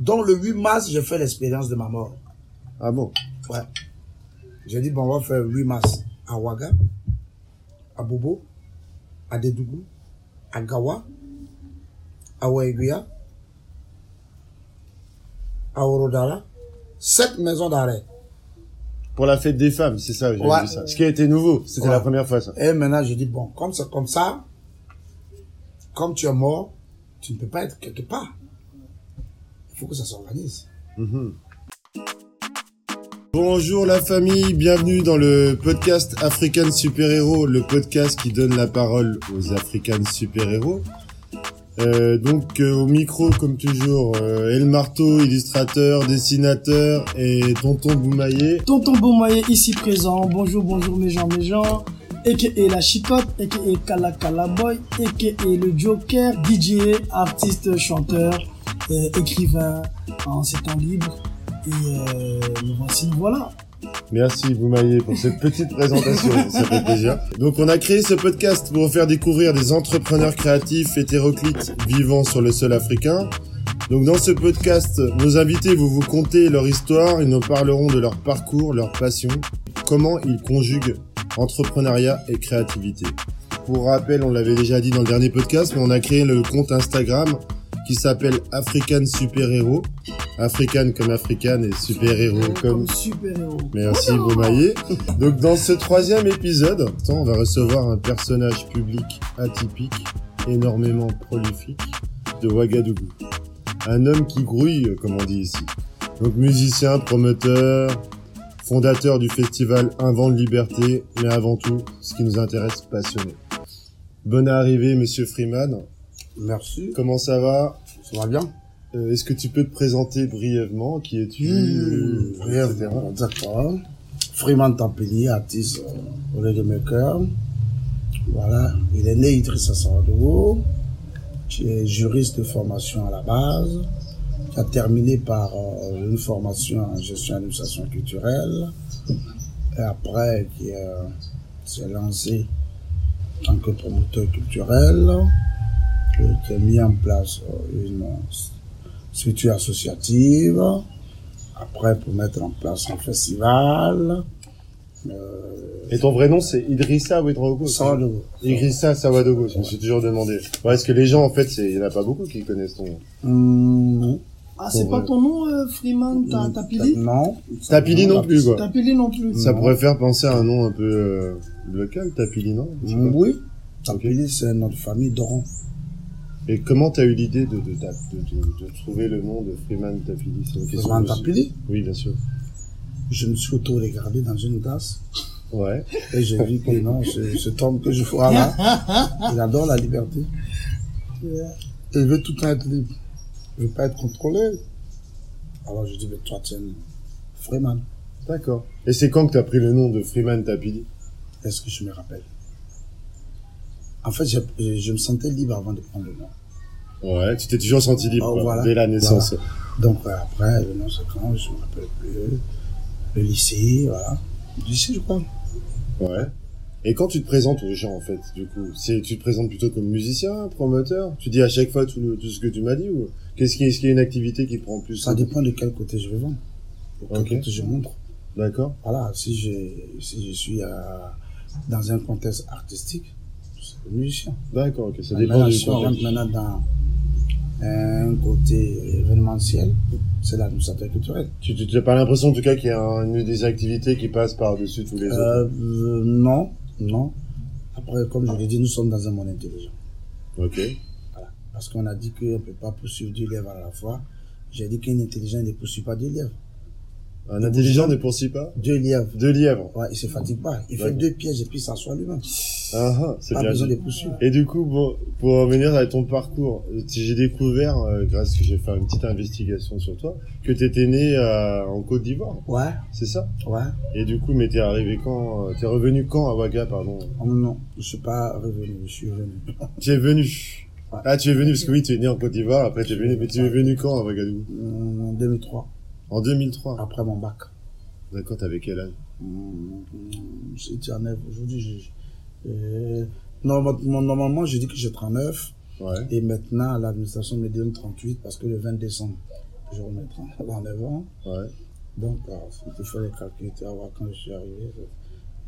Donc, le 8 mars, j'ai fait l'expérience de ma mort. Ah bon? Ouais. J'ai dit, bon, on va faire 8 mars à Ouaga, à Bobo, à Dedougou, à Gawa, à Waiguya, à Orodara. Sept maisons d'arrêt. Pour la fête des femmes, c'est ça, j'ai Ouais. vu ça. Ce qui a été nouveau, c'était Ouais. la première fois ça. Et maintenant, je dis, bon, comme c'est comme ça, comme tu es mort, tu ne peux pas être quelque part. Il faut que ça s'organise. Bonjour la famille, bienvenue dans le podcast African Super Héros, le podcast qui donne la parole aux African Super Héros. Euh, donc euh, au micro comme toujours, euh, El Marteau, illustrateur, dessinateur et Tonton Boumaillé. Tonton Beaumoyer ici présent. Bonjour, bonjour mes gens, mes gens. A.K.A. La Chicotte, a.k.a. Kala Kala Boy, a.k.a. le Joker, DJ, artiste, chanteur, euh, écrivain en ses temps libres. Et euh, nous voici, voilà. Merci Boumaillé pour cette petite présentation, ça fait plaisir. Donc on a créé ce podcast pour vous faire découvrir des entrepreneurs créatifs hétéroclites vivant sur le sol africain. Donc dans ce podcast, nos invités vont vous conter leur histoire et nous parlerons de leur parcours, leur passion, comment ils conjuguent entrepreneuriat et créativité. Pour rappel, on l'avait déjà dit dans le dernier podcast, mais on a créé le compte Instagram qui s'appelle African Super Hero. African comme African et Super Héros comme super-héros. Merci Beaumaillé. Donc dans ce troisième épisode, on va recevoir un personnage public atypique, énormément prolifique, de Ouagadougou. Un homme qui grouille, comme on dit ici. Donc musicien, promoteur, fondateur du festival Un vent de liberté, mais avant tout, ce qui nous intéresse, passionné. Bonne arrivée, monsieur Freeman. Merci. Comment ça va? Ça va bien Euh, Est-ce que tu peux te présenter brièvement? Qui es-tu? Mmh, brièvement, D'accord. Freeman Tampini, artiste euh, au cœurs. Voilà. Il est né Idrissa Saradogo. qui est juriste de formation à la base. Qui a terminé par euh, une formation en gestion et administration culturelle. Et après, qui euh, s'est lancé en tant que promoteur culturel. Qui a mis en place euh, une structure associative. Après, pour mettre en place un festival. Euh, Et ton vrai nom, c'est Idrissa Ouedraogo Saradogo. Idrissa Sawadogo, je me suis toujours demandé. Ouais, est-ce que les gens, en fait, il y en a pas beaucoup qui connaissent ton nom. Hum, non. Ah, c'est Bon, pas ton nom, euh, Freeman Ta- Tapili Non. Tapili non plus, quoi. Tapili non plus. Ça Non. pourrait faire penser à un nom un peu euh, local, Tapili, non? Hum, Oui. Tapili, c'est notre famille Doron. Et comment t'as eu l'idée de, de, trouver le nom de Freeman question Freeman Tapili. Oui, bien sûr. Je me suis auto-regardé dans une glace Ouais. et j'ai vu que non, ce- cet homme que je vois là, il adore la liberté. Et il veut tout le temps être libre. Il veut pas être contrôlé. Alors je dis, mais toi, tiens, Freeman, D'accord. Et c'est quand que t'as pris le nom de Freeman Tapili? Est-ce que je me rappelle? En fait, je, je me sentais libre avant de prendre le nom. Ouais, tu t'es toujours senti libre, Oh, voilà. dès la naissance. Donc euh, après, le nom c'est quand, je me rappelle plus. Le lycée, voilà. Le lycée, je crois. Ouais. Et quand tu te présentes aux gens, en fait, du coup, c'est, tu te présentes plutôt comme musicien, promoteur? Tu dis à chaque fois tout, le- tout ce que tu m'as dit ou qu'est-ce qui, est-ce qu'il y a une activité qui prend plus Ça dépend de quel côté je vais vendre. De quel côté je montre. D'accord. Voilà, si je, si je suis euh, dans un contexte artistique, musicien. D'accord, ok. Ça Mais dépend du on rentre maintenant dans un côté événementiel, c'est l'administrateur culturel. Tu n'as pas l'impression, en tout cas, qu'il y a un- une des activités qui passe par-dessus tous les autres? Euh, euh, non, non. Après, comme je l'ai dit, nous sommes dans un monde intelligent. Ok. Voilà. Parce qu'on a dit qu'on ne peut pas poursuivre deux lièvres à la fois. J'ai dit qu'un intelligent ne poursuit pas deux lièvres. Un intelligent ne poursuit pas Deux lièvres. Deux lièvres. Ouais, il se fatigue pas. Il fait deux pièges et puis s'assoit lui-même. Ah, ah, c'est Pas bien. besoin dit. de poursuivre. Et du coup, bon, pour revenir à ton parcours, euh, j'ai découvert, euh, grâce à que j'ai fait une petite investigation sur toi, que tu étais né euh, en Côte d'Ivoire, Ouais, c'est ça? Ouais. Et du coup, mais t'es arrivé quand euh, T'es revenu quand à Ouaga, pardon? Oh non, je suis pas revenu, je suis revenu. Tu es venu. Ouais. Ah, tu es venu parce que oui, tu es né en Côte d'Ivoire. Après, tu es venu. Mais tu es venu quand à Ouagadougou En 2003, En 2003. après mon bac. D'accord. T'avais quel âge? Hum, J'étais à 9. Aujourd'hui, je- euh, norma- normalement, j'ai dit que j'ai 39. Ouais. Et maintenant, l'administration me donne 38 parce que le 20 décembre, je remettrai dans 9 ans. Ouais. Donc, euh, si tu fais les calculs, tu vas voir quand je suis arrivé.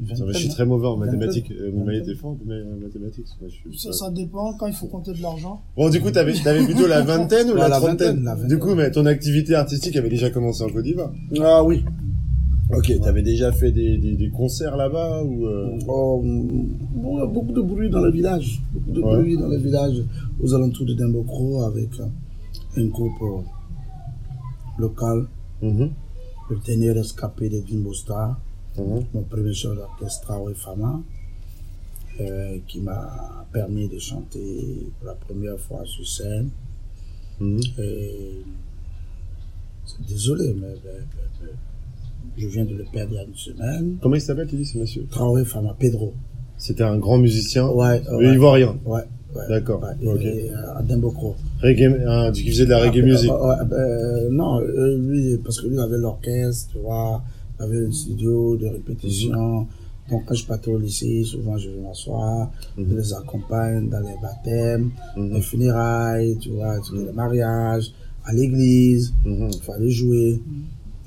Une Ça va, je suis très mauvais en mathématiques. Euh, Vous m'avez été fort en ma- mathématiques. Moi, je suis Ça, pas- ça dépend quand il faut compter de l'argent. Bon, du coup, t'avais, t'avais plutôt la vingtaine ou Ouais, la, la trentaine vingtaine, la vingtaine. Du coup, mais ton activité artistique avait déjà commencé en Côte d'Ivoire. Ah oui. Ok, t'avais déjà fait des, des, des concerts là-bas ou euh... Oh, bon, il y a beaucoup de bruit dans le village. Beaucoup de Ouais. bruit dans le village aux alentours de Dembocro avec euh, un groupe euh, local, mhm, le dernier rescapé de Bimbo Star, mhm. mon premier chef d'orchestre Traoré Fama, euh, qui m'a permis de chanter pour la première fois sur scène. Mhm. Et c'est désolé, mais, mais- mais- mais je viens de le perdre il y a une semaine. Comment il s'appelle, tu dis, ce monsieur? Traoré Fama, Pedro. C'était un grand musicien. Ouais, ouais, Ivoirien. ouais, ouais. D'accord, Ouais, et- ok. et, euh. Reggae, qui faisait de la reggae Ah, music. euh, ouais, euh, non, euh, lui, parce que lui avait l'orchestre, tu vois, avait un studio de répétition. Donc, quand je partais au lycée, souvent, je vais m'asseoir, je Mhm. les accompagne dans les baptêmes, Mhm. les funérailles, tu vois, tu vois, les mariages, à l'église, Mhm. il fallait jouer.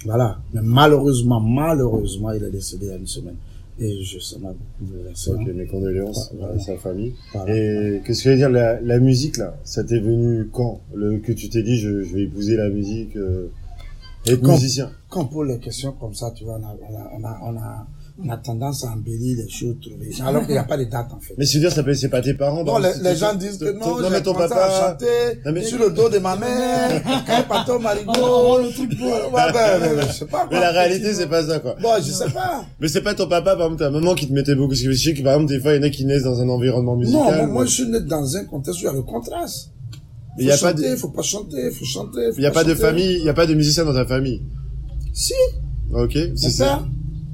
Voilà. Mais malheureusement, malheureusement, il est décédé il y a une semaine. Et je, ça m'a beaucoup bouleversé. Ok, hein. mes condoléances à voilà. sa famille. Voilà. Et qu'est-ce que je veux dire, la, la musique là, ça t'est venu quand? Le, Que tu t'es dit, je, je vais épouser la musique, euh, être musicien. Quand pour les questions comme ça, tu vois, on a, on a, on a, on a, on a tendance à embellir les choses, trouver. Alors qu'il n'y a pas de date, en fait. Mais je veux dire, ça peut, c'est pas tes parents. Par les, les gens disent que ton- non, non, mais j'ai ton commencé papa. à chanter Non, mais- sur le dos de ma mère, quand au marigot. Oh, le truc beau. Ouais, ben, ben, je sais pas. Mais quoi. la réalité, c'est pas ça, quoi. Bon, je sais pas. Mais c'est pas ton papa, par exemple, ta maman qui te mettait beaucoup. Parce que je sais que, par exemple, des fois, il y en a qui naissent dans un environnement Non, musical. moi, moi, je suis né dans un contexte où il y a le contraste. Il Faut y a pas de- chanter, faut pas chanter, faut chanter. faut Il y a pas de chanter. famille, il y a pas de musicien dans ta famille. Si, Ok. mon c'est ça. père,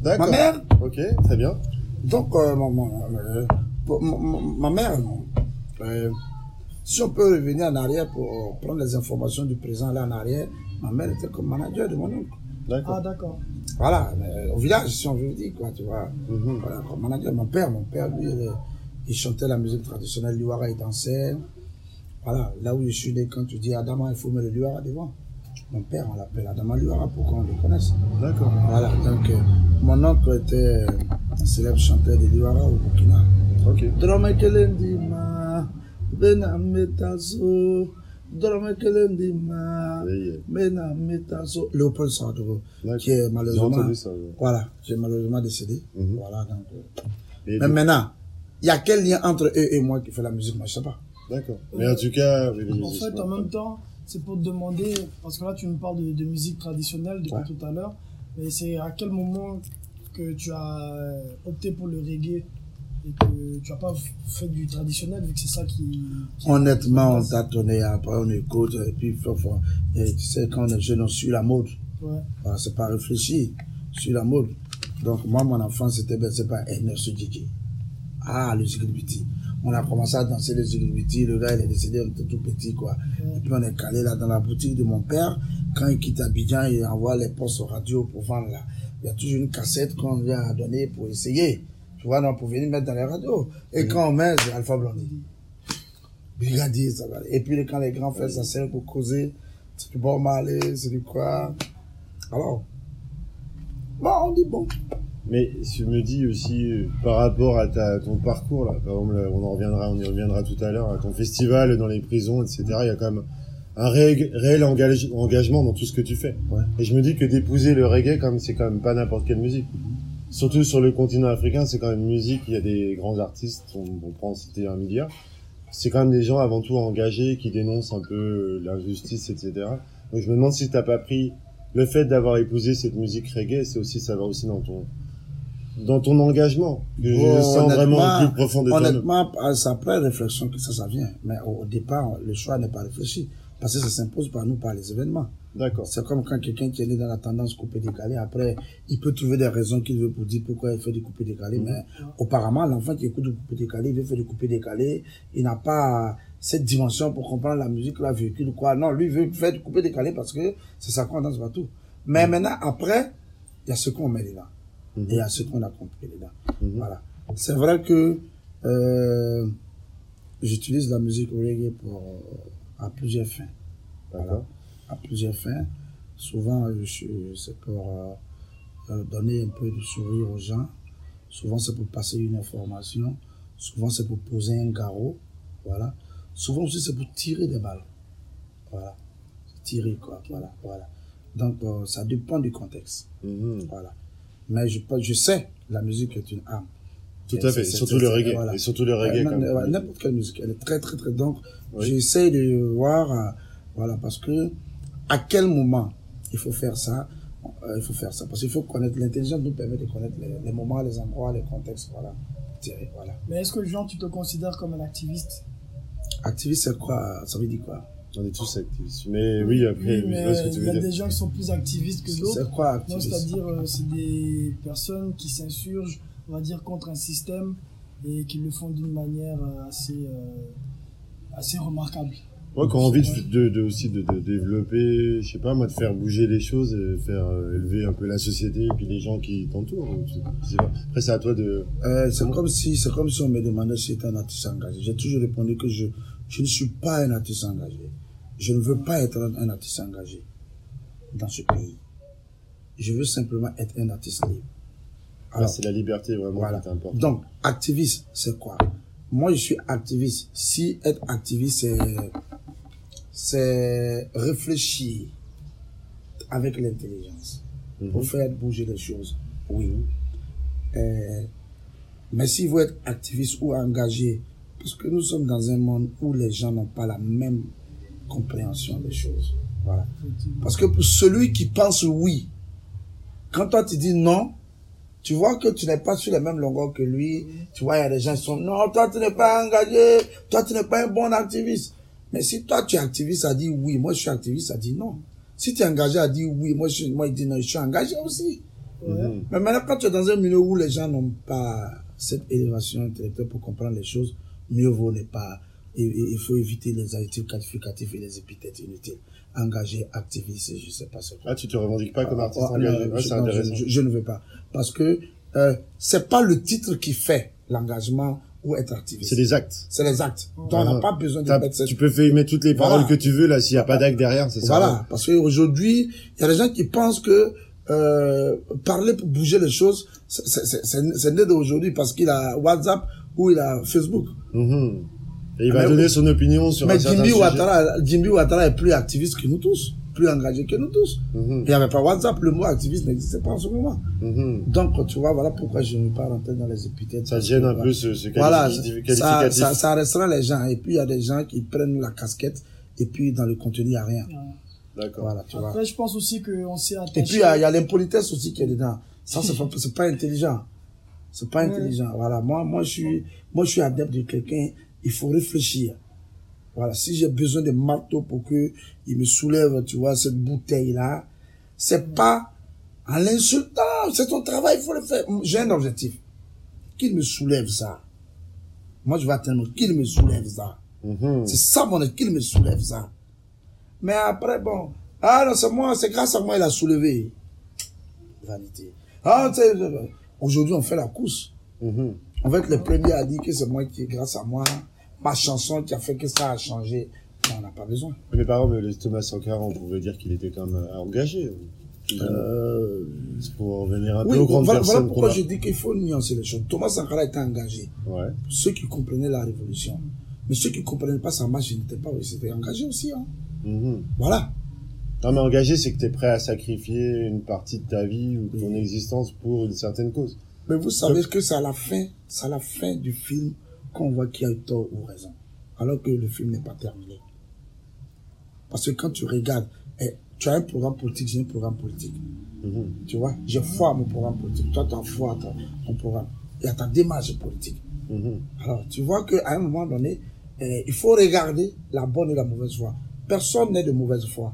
D'accord. ma mère. Ok, très bien. Donc, euh, mon- mon- euh, mon- ma mère, non. Euh, si on peut revenir en arrière pour euh, prendre les informations du présent là en arrière, ma mère était comme manager de mon oncle. Ah, D'accord. d'accord. Voilà, au village, si on veut dire, quoi, tu vois. Mhm. Voilà, comme manager, mon père, mon père, lui, il, il chantait la musique traditionnelle, Liwara, il dansait. Voilà, là où je suis né, quand tu dis Adama, il faut mettre le Liwara devant. Mon père, on l'appelle Adama Liwara pour qu'on le connaisse. D'accord. Voilà, donc, euh, mon oncle était euh, un célèbre chanteur de Liwara au Burkina. Ok. Drome kelendima, bena metazo, drome kelendima, Oui, bena metazo. Léopold Sardou, D'accord. qui est malheureusement, ça. ouais. voilà, qui est malheureusement décédé. Mhm. Voilà, donc. euh, Mais maintenant, il y a quel lien entre eux et moi qui fait la musique, moi je sais pas. D'accord. Mais en tout cas, En fait, en même temps, c'est pour te demander, parce que là, tu me parles de, de musique traditionnelle depuis Ouais. tout à l'heure, mais c'est à quel moment que tu as opté pour le reggae et que tu n'as pas fait du traditionnel, vu que c'est ça qui... qui- Honnêtement, on tâtonnait, après on écoute, et puis et tu sais, quand on est jeune, on suit la mode. Ouais. Voilà, c'est pas réfléchi, sur la mode. Donc moi, mon enfance, c'était, ben, c'est pas Ernest. Ah, le Zigilbiti. On a commencé à danser le Zigilbiti, le gars, il est décédé, on était tout petit, quoi. Et puis on est calé là dans la boutique de mon père. Quand il quitte Abidjan, il envoie les postes radio pour vendre là. Il y a toujours une cassette qu'on lui a donnée pour essayer. Tu vois, non, pour venir mettre dans les radios. Et quand on met, c'est Alpha Blondie. Brigadier, ça va. Et puis quand les grands frères s'asseyent pour causer, c'est du bon Marley, c'est du quoi. Alors, bon, on dit bon. Mais je me dis aussi, euh, par rapport à ta, ton parcours, là, par exemple, on en reviendra, on y reviendra tout à l'heure, à ton festival dans les prisons, etc., il y a quand même un réel, réel engage- engagement dans tout ce que tu fais. Ouais. Et je me dis que d'épouser le reggae, comme c'est quand même pas n'importe quelle musique. Surtout sur le continent africain, c'est quand même une musique, il y a des grands artistes, on, on prend en citer un milliard. C'est quand même des gens avant tout engagés, qui dénoncent un peu euh, l'injustice, etc. Donc je me demande si t'as pas pris le fait d'avoir épousé cette musique reggae, c'est aussi, ça va aussi dans ton, dans ton engagement, que Oh, je sens vraiment au plus profond de. Honnêtement, c'est après réflexion que ça, ça vient. Mais au, au départ, le choix n'est pas réfléchi. Parce que ça s'impose par nous, par les événements. D'accord. C'est comme quand quelqu'un qui est né dans la tendance coupé-décalé, après, il peut trouver des raisons qu'il veut pour dire pourquoi il fait du coupé-décalé, mais auparavant, l'enfant qui écoute du coupé-décalé, il veut faire du coupé-décalé, il n'a pas cette dimension pour comprendre la musique, la véhicule, quoi. Non, lui veut faire du coupé-décalé parce que c'est ça qu'on danse partout. Mais maintenant, après, il y a ce qu'on met dedans. Mhm. Et a ce qu'on a compris dedans. Mhm. Voilà. C'est vrai que, euh, j'utilise la musique reggae pour, euh, à plusieurs fins. D'accord. à plusieurs fins. Souvent, c'est pour euh, donner un peu de sourire aux gens. Souvent, c'est pour passer une information. Souvent, c'est pour poser un garrot. Voilà. Souvent aussi, c'est pour tirer des balles. Voilà. Tirer, quoi. Voilà, voilà. Donc, euh, ça dépend du contexte. Mhm. Voilà. Mais je, je sais, la musique est une arme. Tout à fait, c'est- surtout le reggae. voilà. Et surtout le reggae. Ouais, N'importe quelle musique, elle est très très très. Donc, Oui. j'essaie de voir, euh, voilà, parce que à quel moment il faut faire ça, euh, il faut faire ça, parce qu'il faut connaître l'intelligence nous permet de connaître les, les moments, les endroits, les contextes, voilà. Voilà. Mais est-ce que Jean, tu te considères comme un activiste? Activiste, c'est quoi? Ça veut dire quoi? On est tous activistes. Mais oui, après, Oui, je mais vois ce que tu il y a des gens qui sont plus activistes que d'autres. C'est quoi activiste c'est-à-dire, euh, c'est des personnes qui s'insurgent, on va dire, contre un système et qui le font d'une manière euh, assez, euh, assez remarquable. Moi, quand on a envie de, aussi de, de développer, je sais pas, moi, de faire bouger les choses, et faire euh, élever un peu la société et puis les gens qui t'entourent. Après, c'est à toi de. Euh, c'est comme si c'est comme si on me demandait si j'étais un artiste engagé. J'ai toujours répondu que je je ne suis pas un artiste engagé. Je ne veux pas être un, artiste engagé dans ce pays. Je veux simplement être un artiste libre. Ah, Alors, c'est la liberté vraiment voilà. qui t'importe. donc activiste, c'est quoi? Moi, je suis activiste. Si être activiste, c'est c'est réfléchir avec l'intelligence pour Mhm. faire bouger les choses. Oui. Euh, mais s'il veut être activiste ou engagé, parce que nous sommes dans un monde où les gens n'ont pas la même compréhension des choses. Voilà. Parce que pour celui qui pense oui, quand toi tu dis non, tu vois que tu n'es pas sur la même longueur que lui. Tu vois, il y a des gens qui sont non, toi tu n'es pas engagé, toi tu n'es pas un bon activiste. Mais si toi tu es activiste, ça dit oui, moi je suis activiste, ça dit non. Si tu es engagé, ça dit oui, moi je, moi il dit non, je suis engagé aussi. Ouais. Mhm. Mais maintenant, quand tu es dans un milieu où les gens n'ont pas cette élévation intellectuelle pour comprendre les choses, mieux vaut ne pas. Il faut éviter les adjectifs qualificatifs et les épithètes inutiles. Engagé, activiste, je sais pas ce que. Ah, tu te revendiques pas comme artiste Ah, engagé. non, Ouais, je, non, je- ne veux pas. Parce que euh, c'est pas le titre qui fait l'engagement ou être activiste. C'est des actes. C'est les actes. Donc, on Ah. n'a pas besoin de T'as- mettre cette Tu peux faire mettre toutes les Voilà. paroles que tu veux, là, s'il n'y a pas d'acte derrière, c'est ça. Voilà, parce qu'aujourd'hui, il y a des gens qui pensent que euh, parler pour bouger les choses, c'est né d'aujourd'hui parce qu'il a WhatsApp ou il a Facebook. Mhm. Et il va Mais- donner son opinion sur Mais un certain Jimmy sujet. Ouattara, Jimmy Ouattara est plus activiste que nous tous, plus engagé que nous tous. Mhm. Il n'y avait pas WhatsApp, le mot activiste n'existait pas en ce moment. Mhm. Donc, tu vois, voilà pourquoi je ne veux pas rentrer dans les épithètes. Ça gêne un peu ce, ce Voilà, qualificatif. ça, ça, ça restera les gens. Et puis, il y a des gens qui prennent la casquette et puis dans le contenu, il n'y a rien. D'accord. Voilà, tu vois. Après, je pense aussi qu'on s'est attaché. Et puis, il y a, a l'impolitesse aussi qui est dedans. Ça, c'est pas, c'est pas intelligent. C'est pas intelligent. Voilà. Moi, moi, je suis, moi, je suis adepte de quelqu'un. Il faut réfléchir. Voilà. Si j'ai besoin de marteau pour que il me soulève, tu vois, cette bouteille-là, c'est pas en l'insultant. C'est ton travail, il faut le faire. J'ai un objectif. Qu'il me soulève ça. Moi, je vais atteindre qu'il me soulève ça. Mhm. C'est ça mon qu'il me soulève ça. Mais après, bon, ah non, c'est moi, c'est grâce à moi il a soulevé. Vanité. Ah, tu sais, aujourd'hui on fait la course. Mhm. On va être les premiers à dire que c'est moi qui, grâce à moi, ma chanson qui a fait que ça a changé. Non, on n'a pas besoin. Mais par exemple, le Thomas Sankara, on pouvait dire qu'il était quand même euh, engagé. Euh, C'est pour revenir un peu oui, aux grandes voilà, voilà personnes. pourquoi a. je dis qu'il faut nuancer les choses. Thomas Sankara était engagé. Ouais. Ceux qui comprenaient la révolution. Mais ceux qui ne comprenaient pas sa marche, ils n'étaient pas, ils étaient engagés aussi. Hein. Mhm. Voilà. Non, mais engagé, c'est que tu es prêt à sacrifier une partie de ta vie ou ton Oui. existence pour une certaine cause. Mais vous savez que c'est à la fin, c'est à la fin du film qu'on voit qui a eu tort ou raison. Alors que le film n'est pas terminé. Parce que quand tu regardes, eh, tu as un programme politique, j'ai un programme politique. Mhm. Tu vois, j'ai foi à mon programme politique. Toi, tu as foi à ton, ton programme. Et à ta démarche politique. Mhm. Alors, tu vois qu'à un moment donné, eh, il faut regarder la bonne et la mauvaise foi. Personne n'est de mauvaise foi.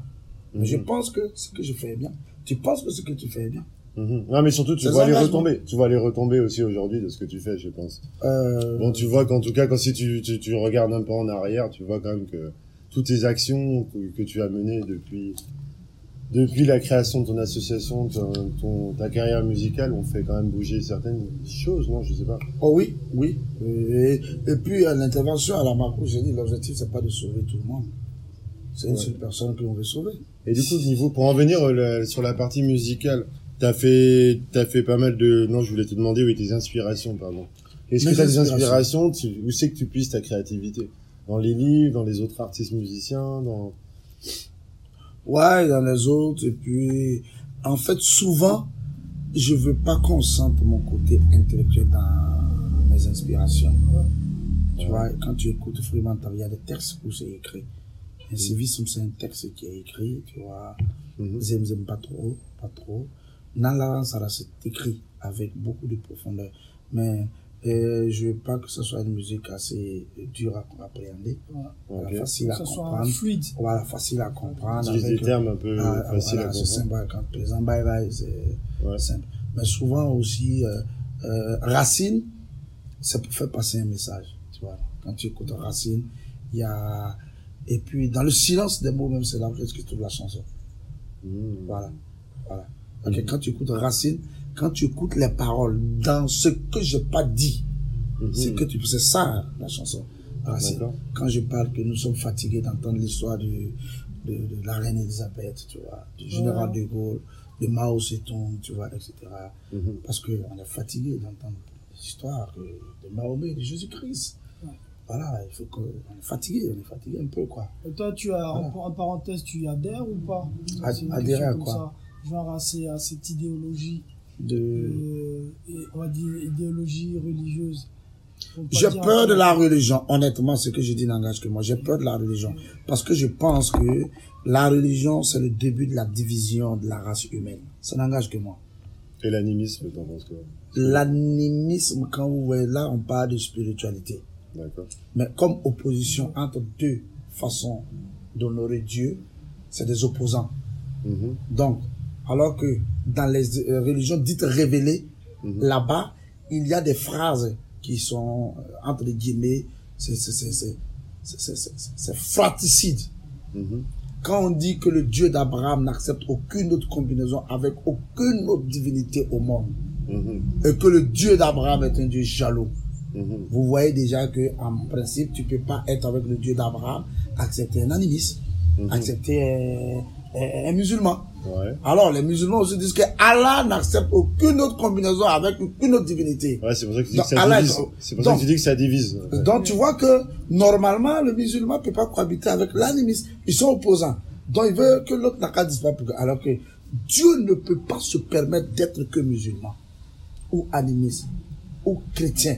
Mais je Mhm. pense que ce que je fais est bien. Tu penses que ce que tu fais est bien. Mhm. Non, mais surtout, tu vois les retombées. Tu vois les retombées aussi aujourd'hui de ce que tu fais, je pense. Euh, Bon, tu vois qu'en tout cas, quand si tu, tu, tu regardes un peu en arrière, tu vois quand même que toutes tes actions que, que tu as menées depuis, depuis la création de ton association, ton, ton- ta carrière musicale, ont fait quand même bouger certaines choses, non? Je sais pas. Oh oui, oui. Et, et puis à l'intervention à la Marco, j'ai dit l'objectif c'est pas de sauver tout le monde. C'est une Ouais. seule personne qu'on veut sauver. Et du coup, niveau, pour en venir euh, la- sur la partie musicale, t'as fait, t'as fait pas mal de, non, je voulais te demander, oui, tes inspirations, pardon. Est-ce que t'as des inspirations. tu- où c'est que tu puisses ta créativité? Dans les livres, dans les autres artistes musiciens, dans, Ouais, dans les autres. Et puis, en fait, souvent, je veux pas qu'on sente mon côté intellectuel dans mes inspirations. Tu vois, quand tu écoutes Freeman, il y a des textes où c'est écrit. Civisme, c'est un texte qui est écrit, tu vois. Mhm. J'aime, j'aime pas trop, pas trop. Nala, ça c'est écrit avec beaucoup de profondeur. Mais, euh, je veux pas que ce soit une musique assez dure à appréhender. Voilà. Facile Que à comprendre. fluide. Voilà, facile à comprendre. Utilise des avec, termes un peu ah, faciles voilà, à c'est comprendre. sympa quand les bye bye, c'est Ouais. simple. Mais souvent aussi, euh, euh, Racine, c'est pour faire passer un message. Tu vois, quand tu écoutes Racine, il y a. Et puis, dans le silence des mots, même, c'est là que tu trouves la chanson. Mhm. Voilà. Voilà. Quand tu écoutes Racine, quand tu écoutes les paroles dans ce que j'ai pas dit, Mhm. c'est que tu c'est ça la chanson. Racine. Quand je parle que nous sommes fatigués d'entendre l'histoire de, de la reine Elisabeth, tu vois, du général de Gaulle, de Mao Zedong, tu vois, etc. Mhm. Parce qu'on est fatigué d'entendre l'histoire de, de Mahomet, de Jésus-Christ. Voilà, il faut qu'on on est fatigué, on est fatigué un peu, quoi. Et toi, tu as, en, Voilà. en parenthèse, tu y adhères ou pas? Ad- adhérer à quoi? ça, Genre à, ces- à cette idéologie, De... euh, et on va dire idéologie religieuse. J'ai peur de la religion. Honnêtement, ce que je dis n'engage que moi. J'ai peur de la religion. Parce que je pense que la religion, c'est le début de la division de la race humaine. Ça n'engage que moi. Et l'animisme, t'en penses quoi? L'animisme, quand vous voyez là, on parle de spiritualité. Mais comme opposition entre deux façons d'honorer Dieu, c'est des opposants. Mhm. Donc, alors que dans les euh, religions dites révélées, Mhm. là-bas, il y a des phrases qui sont, euh, entre guillemets, c'est, fratricide. Mhm. Quand on dit que le Dieu d'Abraham n'accepte aucune autre combinaison avec aucune autre divinité au monde, Mhm. et que le Dieu d'Abraham est un Dieu jaloux, Mhm. vous voyez déjà que en principe, tu peux pas être avec le Dieu d'Abraham, accepter un animiste, Mhm. accepter euh, euh, un musulman. Ouais. Alors, les musulmans aussi disent que Allah n'accepte aucune autre combinaison avec aucune autre divinité. Ouais, c'est pour ça que tu dis Donc, que ça Allah divise. C'est pour ça que donc- tu dis que ça divise. Ouais. Donc, tu vois que normalement, le musulman peut pas cohabiter avec l'animiste. Ils sont opposants. Donc, il veut que l'autre n'a qu'à disparaître. Alors que Dieu ne peut pas se permettre d'être que musulman, ou animiste, ou chrétien.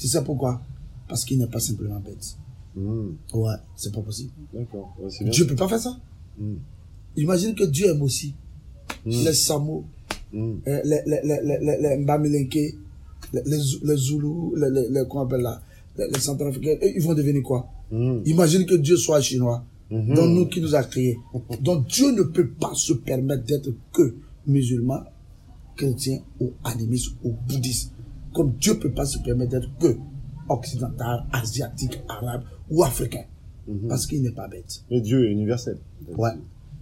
Tu sais pourquoi? Parce qu'il n'est pas simplement bête. Mhm. Ouais, c'est pas possible. D'accord. Ouais, c'est bien. Dieu peut pas faire ça. Mhm. Imagine que Dieu aime aussi Mm. les Samo, euh, les, les, les, les, les, les Zoulous, les, les, les, comment on appelle là, les, les Centrafricains, ils vont devenir quoi? Imagine que Dieu soit chinois, donc nous qui nous a créés. Donc Dieu ne peut pas se permettre d'être que musulman, chrétien ou animiste ou bouddhiste. Comme Dieu peut pas se permettre d'être que occidental, asiatique, arabe ou africain. Mhm. Parce qu'il n'est pas bête. Mais Dieu est universel. Ouais.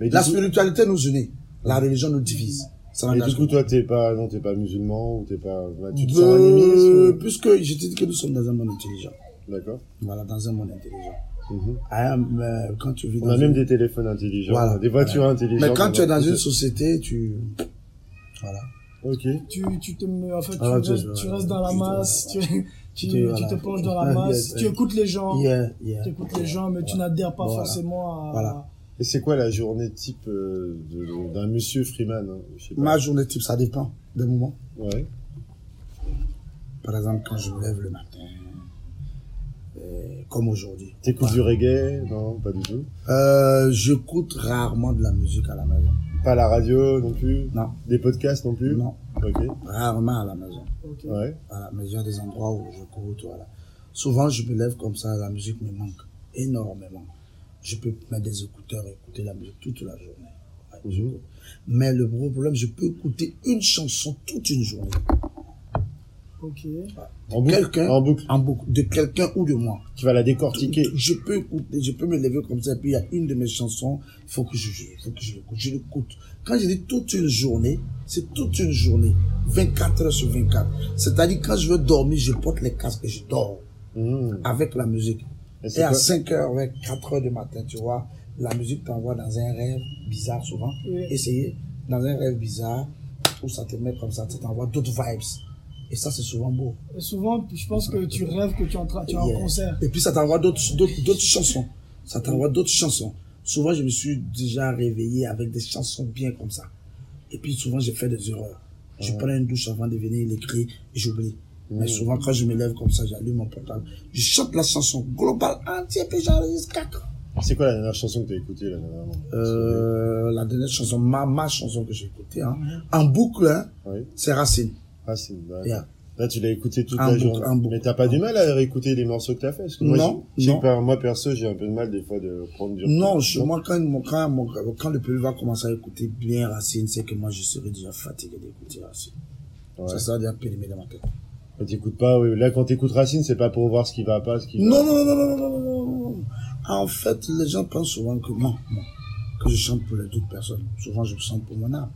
Mais La coup, spiritualité nous unit, la religion nous divise. Ça mais n'engage du coup, toi, t'es pas, non, t'es pas musulman ou t'es pas, bah, tu te sens animiste ou- Puisque je te dis que nous sommes dans un monde intelligent. D'accord. Voilà, dans un monde intelligent. Mhm. I am, euh, quand tu vis On dans a même des téléphones intelligents, Voilà. des voitures Voilà. intelligentes. Mais quand tu es dans une société, tu, voilà. Ok. tu, tu te mets, en fait, tu, Ah, tu- restes, tu restes dans la masse, tu, tu, Tu- tu voilà. te plonges dans la masse, Yes, tu écoutes les gens, Yeah, yeah. tu écoutes les gens, mais tu n'adhères pas Voilà. forcément à... Voilà. Et c'est quoi la journée type euh, d'un monsieur Freeman hein Je sais pas. Ma journée type, ça dépend des moments. Ouais. Par exemple, quand je me lève le matin, comme aujourd'hui. T'écoutes du reggae? Non, pas du tout. Euh, j'écoute rarement de la musique à la maison. Pas la radio non plus? Non, Des podcasts non plus? Non, Ok. rarement à la maison. Ok. Ouais. Voilà, mais il y a des endroits où j'écoute, voilà. Souvent, je me lève comme ça, la musique me manque énormément. Je peux mettre des écouteurs et écouter la musique toute la journée. Ouais. Mais le gros problème, je peux écouter une chanson toute une journée. Ok. En boucle Quelqu'un, En boucle. en boucle, de quelqu'un ou de moi. Tu vas la décortiquer. Je peux écouter, je peux me lever comme ça, et puis il y a une de mes chansons, il faut que je, il faut que je l'écoute. Je l'écoute. Quand je dis toute une journée, c'est toute une journée. 24 heures sur 24. C'est-à-dire, quand je veux dormir, je porte les casques et je dors Mmh. avec la musique. Et à quoi? 5 heures, ouais, 4 heures du matin, tu vois, la musique t'envoie dans un rêve bizarre souvent. Oui. Essayez dans un rêve bizarre où ça te met comme ça, ça t'envoie d'autres vibes. Et ça, c'est souvent beau. Et souvent, je pense que tu rêves que tu es en train, tu es en Yeah. concert. Et puis ça t'envoie d'autres, d'autres, d'autres chansons. Ça t'envoie d'autres chansons. Souvent, je me suis déjà réveillé avec des chansons bien comme ça. Et puis souvent, j'ai fait des erreurs. Je prends une douche avant de venir l'écrire et j'oublie. Mais souvent, quand je me lève comme ça, j'allume mon portable. Je chante la chanson globale entière, puis j'enregistre quatre. C'est quoi la dernière chanson que t'as écoutée, là, dernièrement Euh, la dernière chanson, ma, ma chanson que j'ai écoutée, hein, en boucle, hein, Oui. c'est Racine. Ah, Là, tu l'as écouté toute un la journée. Mais t'as pas du mal à réécouter les morceaux que t'as fait? Non, moi, perso, j'ai un peu de mal, des fois, de prendre du Non, je, moi, quand, quand, quand le public va commencer à écouter bien Racine, c'est que moi, je serai déjà fatigué d'écouter Racine. Ouais. Ça, ça va déjà périmé dans ma tête. Mais t'écoutes pas, oui. Là, quand t'écoutes Racine, c'est pas pour voir ce qui va pas, ce qui non, va. Non, non, non, non, non, non, En fait, les gens pensent souvent que moi, que je chante pour les autres personnes. Souvent, je chante pour mon âme.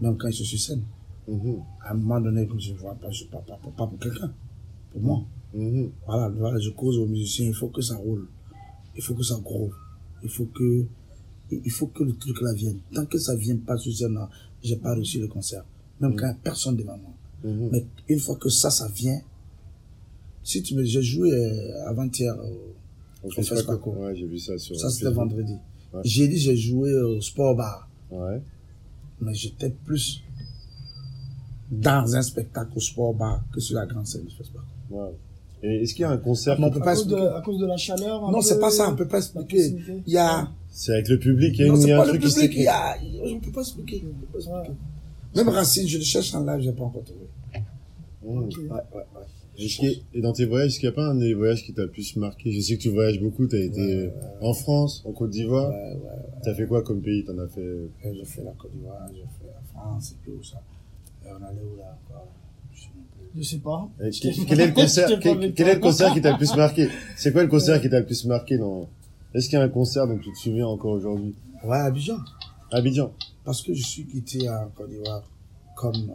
Même quand je suis saine. Mhm. À un moment donné, quand je ne vois pas, je ne parle pas, pas pour quelqu'un. Pour moi. Mhm. Voilà, voilà, je cause aux musiciens, il faut que ça roule. Il faut que ça groove. Il faut que, il faut que le truc là vienne. Tant que ça vient pas sur scène, là, j'ai pas réussi le concert. Même quand il y a personne devant moi. Mhm. Mais une fois que ça, ça vient, si tu me, j'ai joué euh, avant-hier au, On au. Ouais, j'ai vu ça sur Ça, c'était vendredi. Ouais. J'ai dit, j'ai joué au sport bar. Ouais. Mais j'étais plus dans un spectacle au sport bar que sur la grande scène du festival. Ouais. Et est-ce qu'il y a un concert Mais on peut À pas cause, de, à cause de la chaleur. Non, c'est pas ça, on peut pas expliquer. Il y a, C'est avec le public, il y a, non, une- y un truc qui public, il y s'écrit. a, on peut pas expliquer. on peut pas expliquer. Ouais. Même Racine, je le cherche en live, j'ai pas encore trouvé. Ouais, ouais, ouais. Et dans tes voyages, est-ce qu'il n'y a pas un des voyages qui t'a le plus marqué? Je sais que tu voyages beaucoup, t'as été en France, en Côte d'Ivoire. Ouais, ouais, ouais. T'as fait quoi comme pays? T'en as fait Et J'ai fait la Côte d'Ivoire, j'ai fait la France, et puis où ça. Et on allait où là encore Je sais pas. Et Je quel, est le concert quel, quel est le qui t'a le plus marqué? C'est quoi le concert qui t'a le plus marqué dans Est-ce qu'il y a un concert dont tu te souviens encore aujourd'hui? Ouais, Abidjan. Abidjan. Parce que je suis quitté en Côte d'Ivoire comme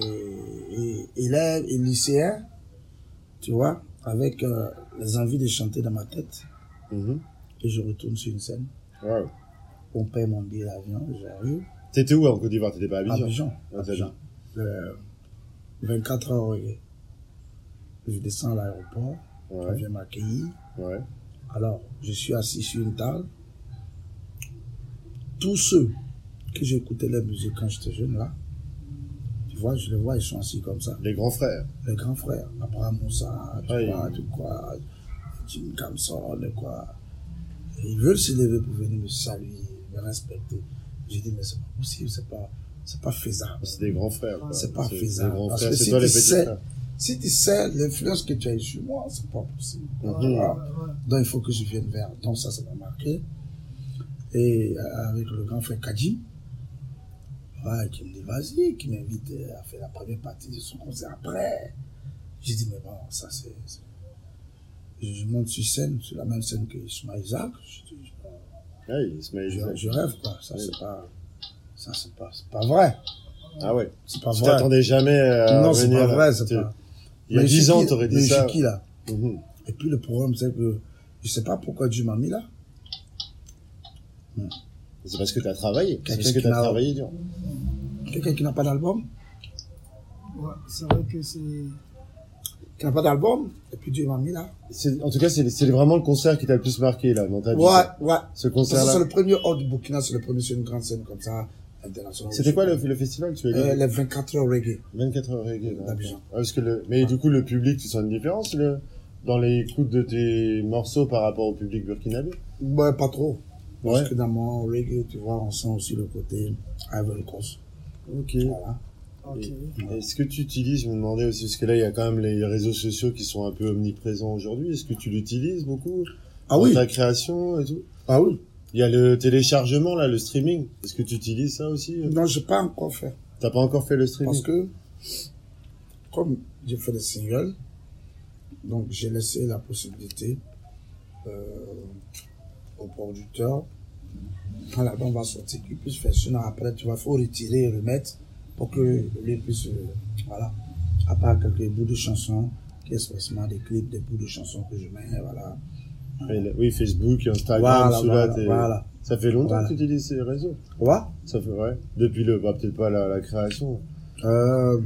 euh, et, et, élève et lycéen, tu vois, avec euh, les envies de chanter dans ma tête. Mhm. Et je retourne sur une scène. Wow. On paye mon billet d'avion, j'arrive. T'étais où en Côte d'Ivoire? T'étais pas à Abidjan? Abidjan. Ah, t'as Abidjan. Le 24 heures, reggae. Je descends à l'aéroport, on Ouais. vient m'accueillir. Ouais. Alors, je suis assis sur une table. Tous ceux que j'écoutais la musique quand j'étais jeune, là, tu vois, je les vois, ils sont assis comme ça. Les grands frères. Les grands frères, Abraham Moussa, tu vois, tu quoi, Jim Camson, quoi. Et ils veulent se lever pour venir me saluer, me respecter. J'ai dit, mais c'est pas possible, c'est pas, c'est pas faisable. C'est des grands frères. C'est pas des faisable, grands parce frères. que C'est si toi tu les petits sais- frères. Si tu sais l'influence que tu as eue sur moi, c'est pas possible. Mhm. Ouais, ouais. Donc il faut que je vienne vers. Donc ça, ça m'a marqué. Et euh, avec le grand frère Kadji, ouais, qui me dit vas-y, qui m'invite à faire la première partie de son concert après. J'ai dit mais bon, ça c'est. Je monte sur scène, sur la même scène que Ismaël Isaac. Je, dis, je, je rêve quoi. Ça Oui. c'est pas. Ça c'est pas, c'est pas vrai. Ah ouais. C'est pas Tu vrai. t'attendais jamais à non, c'est pas vrai, c'est pas. Il y a Mais 10 je ans, suis- t'aurais dit mais je ça. suis qui là Mhm. Et puis le problème, c'est que je sais pas pourquoi Dieu m'a mis là. C'est parce que t'as travaillé. C'est Quelqu'un parce que qui t'as travaillé dur. Quelqu'un qui n'a pas d'album, Ouais, c'est vrai que c'est. qui n'a pas d'album, et puis Dieu m'a mis là. C'est- En tout cas, c'est c'est vraiment le concert qui t'a le plus marqué, là, dans ta vie. Ouais, ouais. Ce que c'est concert-là. le premier hors du Burkina, c'est le premier sur une grande scène comme ça, C'était quoi le, le festival tu as euh, dit Les 24 heures reggae. 24 heures reggae. d'Abidjan. Ouais, parce que le, mais du coup, le public, tu sens une différence, le, dans les écoutes de tes morceaux par rapport au public burkinabé? Ouais, pas trop. Ouais. Parce que dans mon reggae, tu vois, on sent aussi le côté Ivory Coast. Ok. Voilà. Ok. Est-ce que tu utilises, je me demandais aussi, parce que là, il y a quand même les réseaux sociaux qui sont un peu omniprésents aujourd'hui. Est-ce que tu l'utilises beaucoup? Ah Dans oui, ta création et tout? ah oui. Il y a le téléchargement, là, le streaming. Est-ce que tu utilises ça aussi? Non, j'ai pas encore fait. T'as pas encore fait le streaming? Parce que, comme j'ai fait des singles, donc j'ai laissé la possibilité euh, au producteur, quand l'album va sortir, qu'il puisse faire. Sinon, après, tu vas faut retirer et remettre pour que lui puisse, euh, voilà, à part quelques bouts de chansons, qui est expressement des clips, des bouts de chansons que je mets, voilà. Oui, Facebook, Instagram, Voilà, voilà. Ça fait longtemps que tu utilises ces réseaux Ouais. Ça fait, ouais. Depuis le, bah, peut-être pas la, la création. Euh,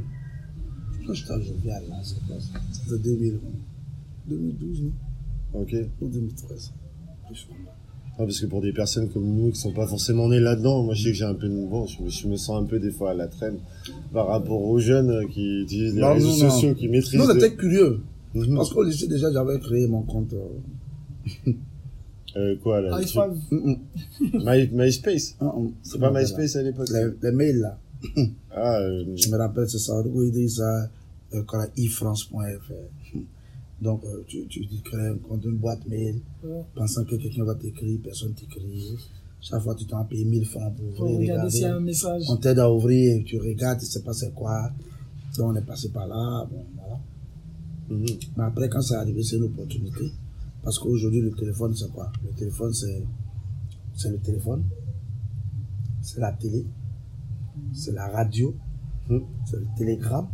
à Jovial, là, c'est quoi ça C'était 2000, 2012, non? Ok. Ou 2013. Plus ou moins. Ah, parce que pour des personnes comme nous qui sont pas forcément nées là-dedans, moi je sais que j'ai un peu de bon, je, me- je me sens un peu des fois à la traîne par rapport aux jeunes qui utilisent les Non, réseaux non, non. sociaux, qui maîtrisent. Non, le- j'étais curieux. Mhm. Parce qu'au lycée, déjà, j'avais créé mon compte. euh, Euh, quoi là le hum, hum, My, MySpace. hum, hum. C'est pas MySpace à l'époque. Les, les mails, là. Ah, euh, Je me rappelle, c'est ça. Il dit ça, euh, quand ifrance.fr. Donc, euh, tu, tu, tu crées un compte, une boîte mail, Ouais. pensant que quelqu'un va t'écrire, personne t'écrit. Chaque fois, tu t'en payes 1000 francs pour Pour ouvrir, regarder s'il y a un regarder. message. On t'aide à ouvrir, tu regardes, tu sais pas c'est quoi. Donc, on est passé par là, bon, voilà. mhm. Mais après, quand c'est arrivé, c'est une opportunité. Parce qu'aujourd'hui, le téléphone, c'est quoi? Le téléphone, c'est, c'est le téléphone, c'est la télé, c'est la radio, Mhm. c'est le télégramme,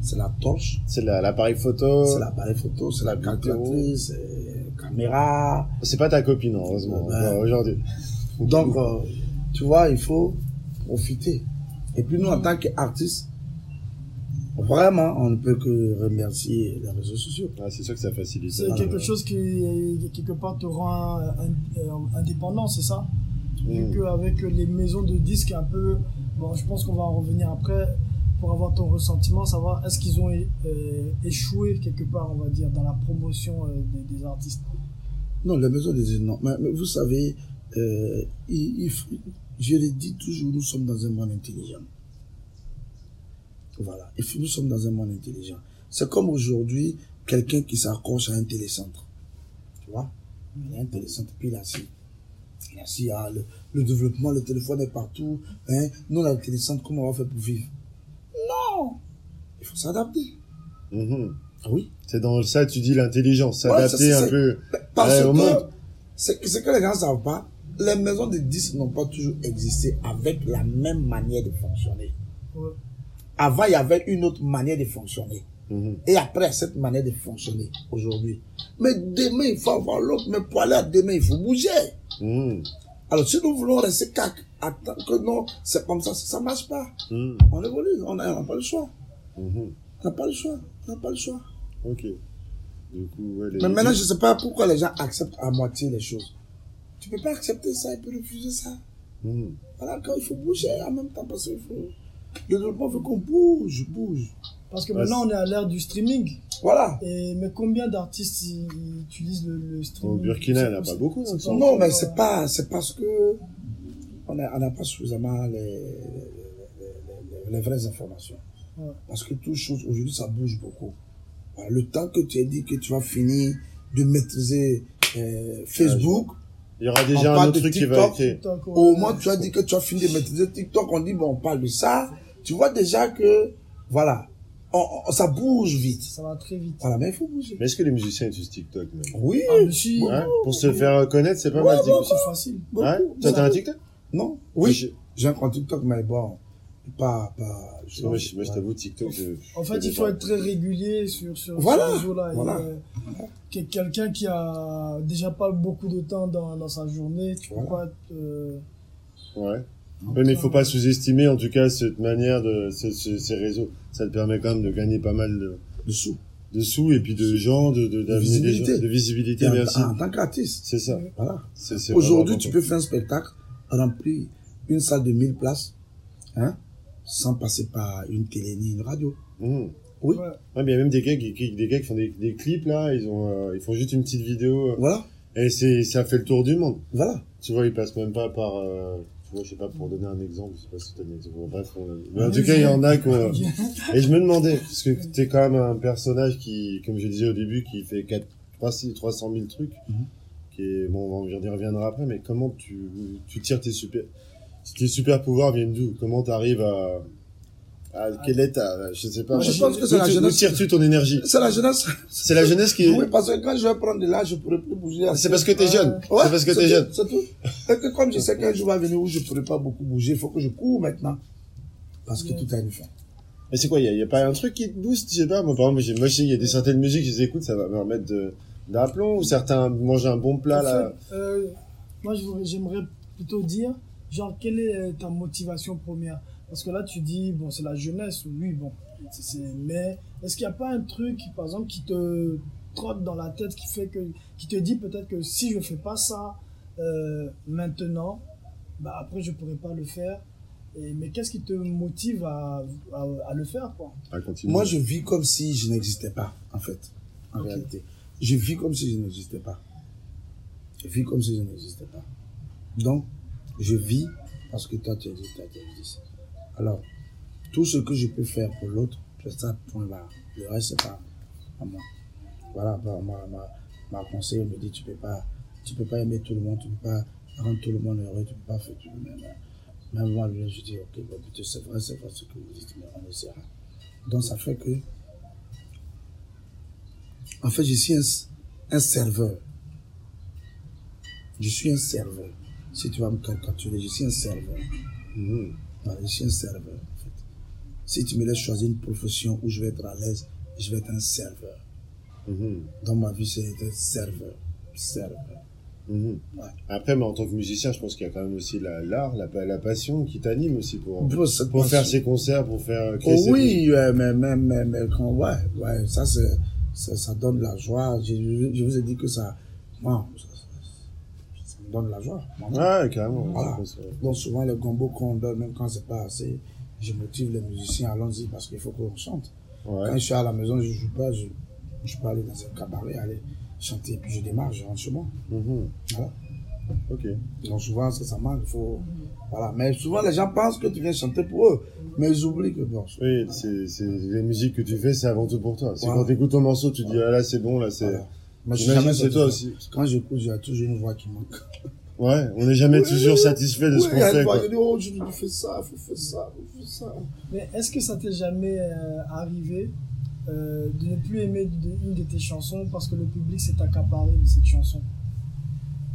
c'est la torche, C'est la- l'appareil photo. c'est l'appareil photo, c'est la calculatrice, c'est la caméra. C'est pas ta copine, heureusement, Ouais. encore aujourd'hui. Donc, euh, tu vois, il faut profiter. Et puis nous, en tant qu'artistes, vraiment, on ne peut que remercier les réseaux sociaux. Ah, c'est sûr que ça facilite. C'est euh, quelque chose qui, quelque part, te rend euh, euh, indépendant, c'est ça? Vu Mm. qu'avec les maisons de disques, un peu. Bon, je pense qu'on va en revenir après pour avoir ton ressentiment, savoir est-ce qu'ils ont euh, échoué quelque part, on va dire, dans la promotion euh, des, des artistes? Non, les maisons des non. Mais, mais vous savez, euh, il, il faut- je le dis toujours, nous sommes dans un monde intelligent. Voilà. Il faut- nous sommes dans un monde intelligent. C'est comme aujourd'hui, quelqu'un qui s'accroche à un télécentre. Tu vois? Il y a un télécentre, puis il a assis. Il a assis, ah, le, le développement, le téléphone est partout. Hein? Nous, dans le télécentre, comment on va faire pour vivre? Non Il faut s'adapter. Mhm. Ah oui? C'est dans ça, tu dis l'intelligence, s'adapter c'est- un peu. Parce Ouais, au que, monde. c'est que, c'est que les gens ne savent pas, les maisons de disques n'ont pas toujours existé avec la même manière de fonctionner. Ouais. Avant, il y avait une autre manière de fonctionner. Mhm. Et après, cette manière de fonctionner aujourd'hui. Mais demain, il faut avoir l'autre. Mais pour aller à demain, il faut bouger. Mhm. Alors, si nous voulons rester cac, attendre que non, c'est comme ça, ça ne marche pas. Mhm. On évolue, on n'a pas le choix. On n'a pas le choix. On n'a pas le choix. Ok. Du coup, ouais, les... Mais maintenant, je ne sais pas pourquoi les gens acceptent à moitié les choses. Tu peux pas accepter ça et puis refuser ça. Voilà, quand il faut bouger en même temps parce qu'il faut. Le développement veut qu'on bouge, bouge. Parce que maintenant, on est à l'ère du streaming. Voilà. Et, mais combien d'artistes utilisent le, le streaming? Au Burkina, il n'y en a pas beaucoup. c'est hein, pas-. Non, mais c'est pas, c'est parce que on n'a pas suffisamment les, les, les- les- les vraies informations. Ouais. Parce que toute chose, aujourd'hui, ça bouge beaucoup. Le temps que tu as dit que tu vas finir de maîtriser euh, Facebook, Il y aura On déjà un autre truc qui va TikTok. être... Ouais. au moins tu as dit que tu as fini de maîtriser TikTok, on dit, bon, on parle de ça. Tu vois déjà que, voilà, on- on- ça bouge vite. Ça va très vite. Voilà, mais il faut bouger. Mais est-ce que les musiciens utilisent TikTok même? Oui, Ah, mais si, Ouais, Pour se faire connaître, c'est pas mal TikTok. c'est facile. Ouais Toi, t'as un TikTok? Non Oui, Je- j'ai un compte TikTok, mais bon, pas, pas. Moi, je, moi, je t'avoue, TikTok, je... En fait, il faut pas. être très régulier sur, sur Voilà, ce réseau-là. Voilà. euh, que- Quelqu'un qui a déjà pas beaucoup de temps dans, dans sa journée, tu peux Voilà. pas euh, Ouais. Mais il faut pas sous-estimer, en tout cas, cette manière de, ce- ce- ces réseaux. Ça te permet quand même de gagner pas mal de, Dessous. de sous et puis de gens, de, de, visibilité. gens- de visibilité, Et merci. en tant qu'artiste. C'est ça. Voilà. C'est, c'est Aujourd'hui, tu peux faire un spectacle, remplir une salle de 1000 places, hein, sans passer par une télé ni une radio. Mmh. Oui. ouais. Ouais, mais il y a même des gars qui, qui- des gars qui font des, des clips, là, ils ont, euh, ils font juste une petite vidéo, euh, Voilà. et c'est, ça fait le tour du monde. Voilà. Tu vois, ils passent même pas par, euh, tu vois, je sais pas, pour donner un exemple, je sais pas si t'as un exemple, bref, on- mais en tout cas, il y en a qui ont- Et je me demandais, parce que t'es quand même un personnage qui, comme je disais au début, qui fait 4, 300, 300 000 trucs, Mhm. qui est, bon, on y reviendra après, mais comment tu, tu tires tes super, tes super pouvoirs viennent d'où? Comment t'arrives à, à, quel est ta, je sais pas. Moi, je pense que c'est la jeunesse. Où tires-tu ton énergie? C'est la jeunesse. C'est la jeunesse qui est, Oui, parce que quand je vais prendre de l'âge, je pourrai plus bouger. c'est parce que t'es jeune. Ouais, c'est parce que t'es jeune. C'est tout. Et que comme je sais qu'un jour va venir où je pourrai pas beaucoup bouger, il faut que je cours maintenant. Parce que tout a une fin. Mais c'est quoi, il y, a- y a pas un truc qui te booste, je sais pas, moi, par exemple, j'ai, moi, il y a des certaines musiques, je les écoute, ça va me remettre de, d'aplomb ou certains mangent un bon plat En là euh, moi, j'aimerais plutôt dire, genre, quelle est euh, ta motivation première? Parce que là, tu dis, bon, c'est la jeunesse, oui, bon. mais est-ce qu'il n'y a pas un truc, par exemple, qui te trotte dans la tête, qui fait que, qui te dit peut-être que si je fais pas ça euh, maintenant, bah après, je pourrais pas le faire? Et, mais qu'est-ce qui te motive à, à, à le faire, quoi? À Moi, je vis comme si je n'existais pas, en fait, en réalité. Je vis comme si je n'existais pas. Je vis comme si je n'existais pas. Donc, je vis parce que toi, tu existes, toi, tu existes. Alors, tout ce que je peux faire pour l'autre, c'est ça, point barre. Le reste, c'est pas à moi. Voilà, ma, ma, ma conseil me dit, tu peux pas, tu peux pas aimer tout le monde, tu peux pas rendre tout le monde heureux, tu peux pas faire tout le monde. Même moi, je dis, ok, c'est vrai, c'est vrai ce que vous dites, mais on essaiera. Donc, ça fait que, en fait, je suis un serveur. Je suis un serveur. Si tu vas me caricaturer, je suis un serveur. Voilà, je suis un serveur, en fait. Si tu me laisses choisir une profession où je vais être à l'aise, je vais être un serveur. Mhm. Dans ma vie, c'est être serveur. Serveur. Mhm. Ouais. Après, mais en tant que musicien, je pense qu'il y a quand même aussi la- l'art, la, la passion qui t'anime aussi pour, Pour faire ses concerts, pour faire créer Oh oui, ouais, mais, mais, mais, mais quand, ouais, ouais, ça, ça, ça donne de la joie. Je, je, je vous ai dit que ça, donne la joie. Ouais, carrément. Voilà. Donc souvent les gombos qu'on donne, même quand c'est pas assez, je motive les musiciens, allons-y parce qu'il faut qu'on chante. Ouais. Quand je suis à la maison, je joue pas, je, je peux aller dans un cabaret, aller chanter, puis je démarre, je rentre chez moi. Mhm. Voilà. Ok. Donc souvent, ça, ça manque, il faut, voilà. Mais souvent les gens pensent que tu viens chanter pour eux, mais ils oublient que bon. Oui, c'est, c'est, les musiques que tu fais, c'est avant tout pour toi. C'est Voilà. quand t'écoutes ton morceau, tu dis, ah là, c'est bon, là, c'est, voilà. Moi, je suis J'imagine c'est toi aussi. Quand j'écoute, j'ai toujours une voix qui manque. ouais, on n'est jamais Ouais, toujours satisfait de ce Oui, qu'on il y a une fait, quoi. dit, oh, je fais ça, faut faire ça, faut faire ça. Mais est-ce que ça t'est jamais euh, arrivé euh, de ne plus aimer de- une de tes chansons parce que le public s'est accaparé de cette chanson?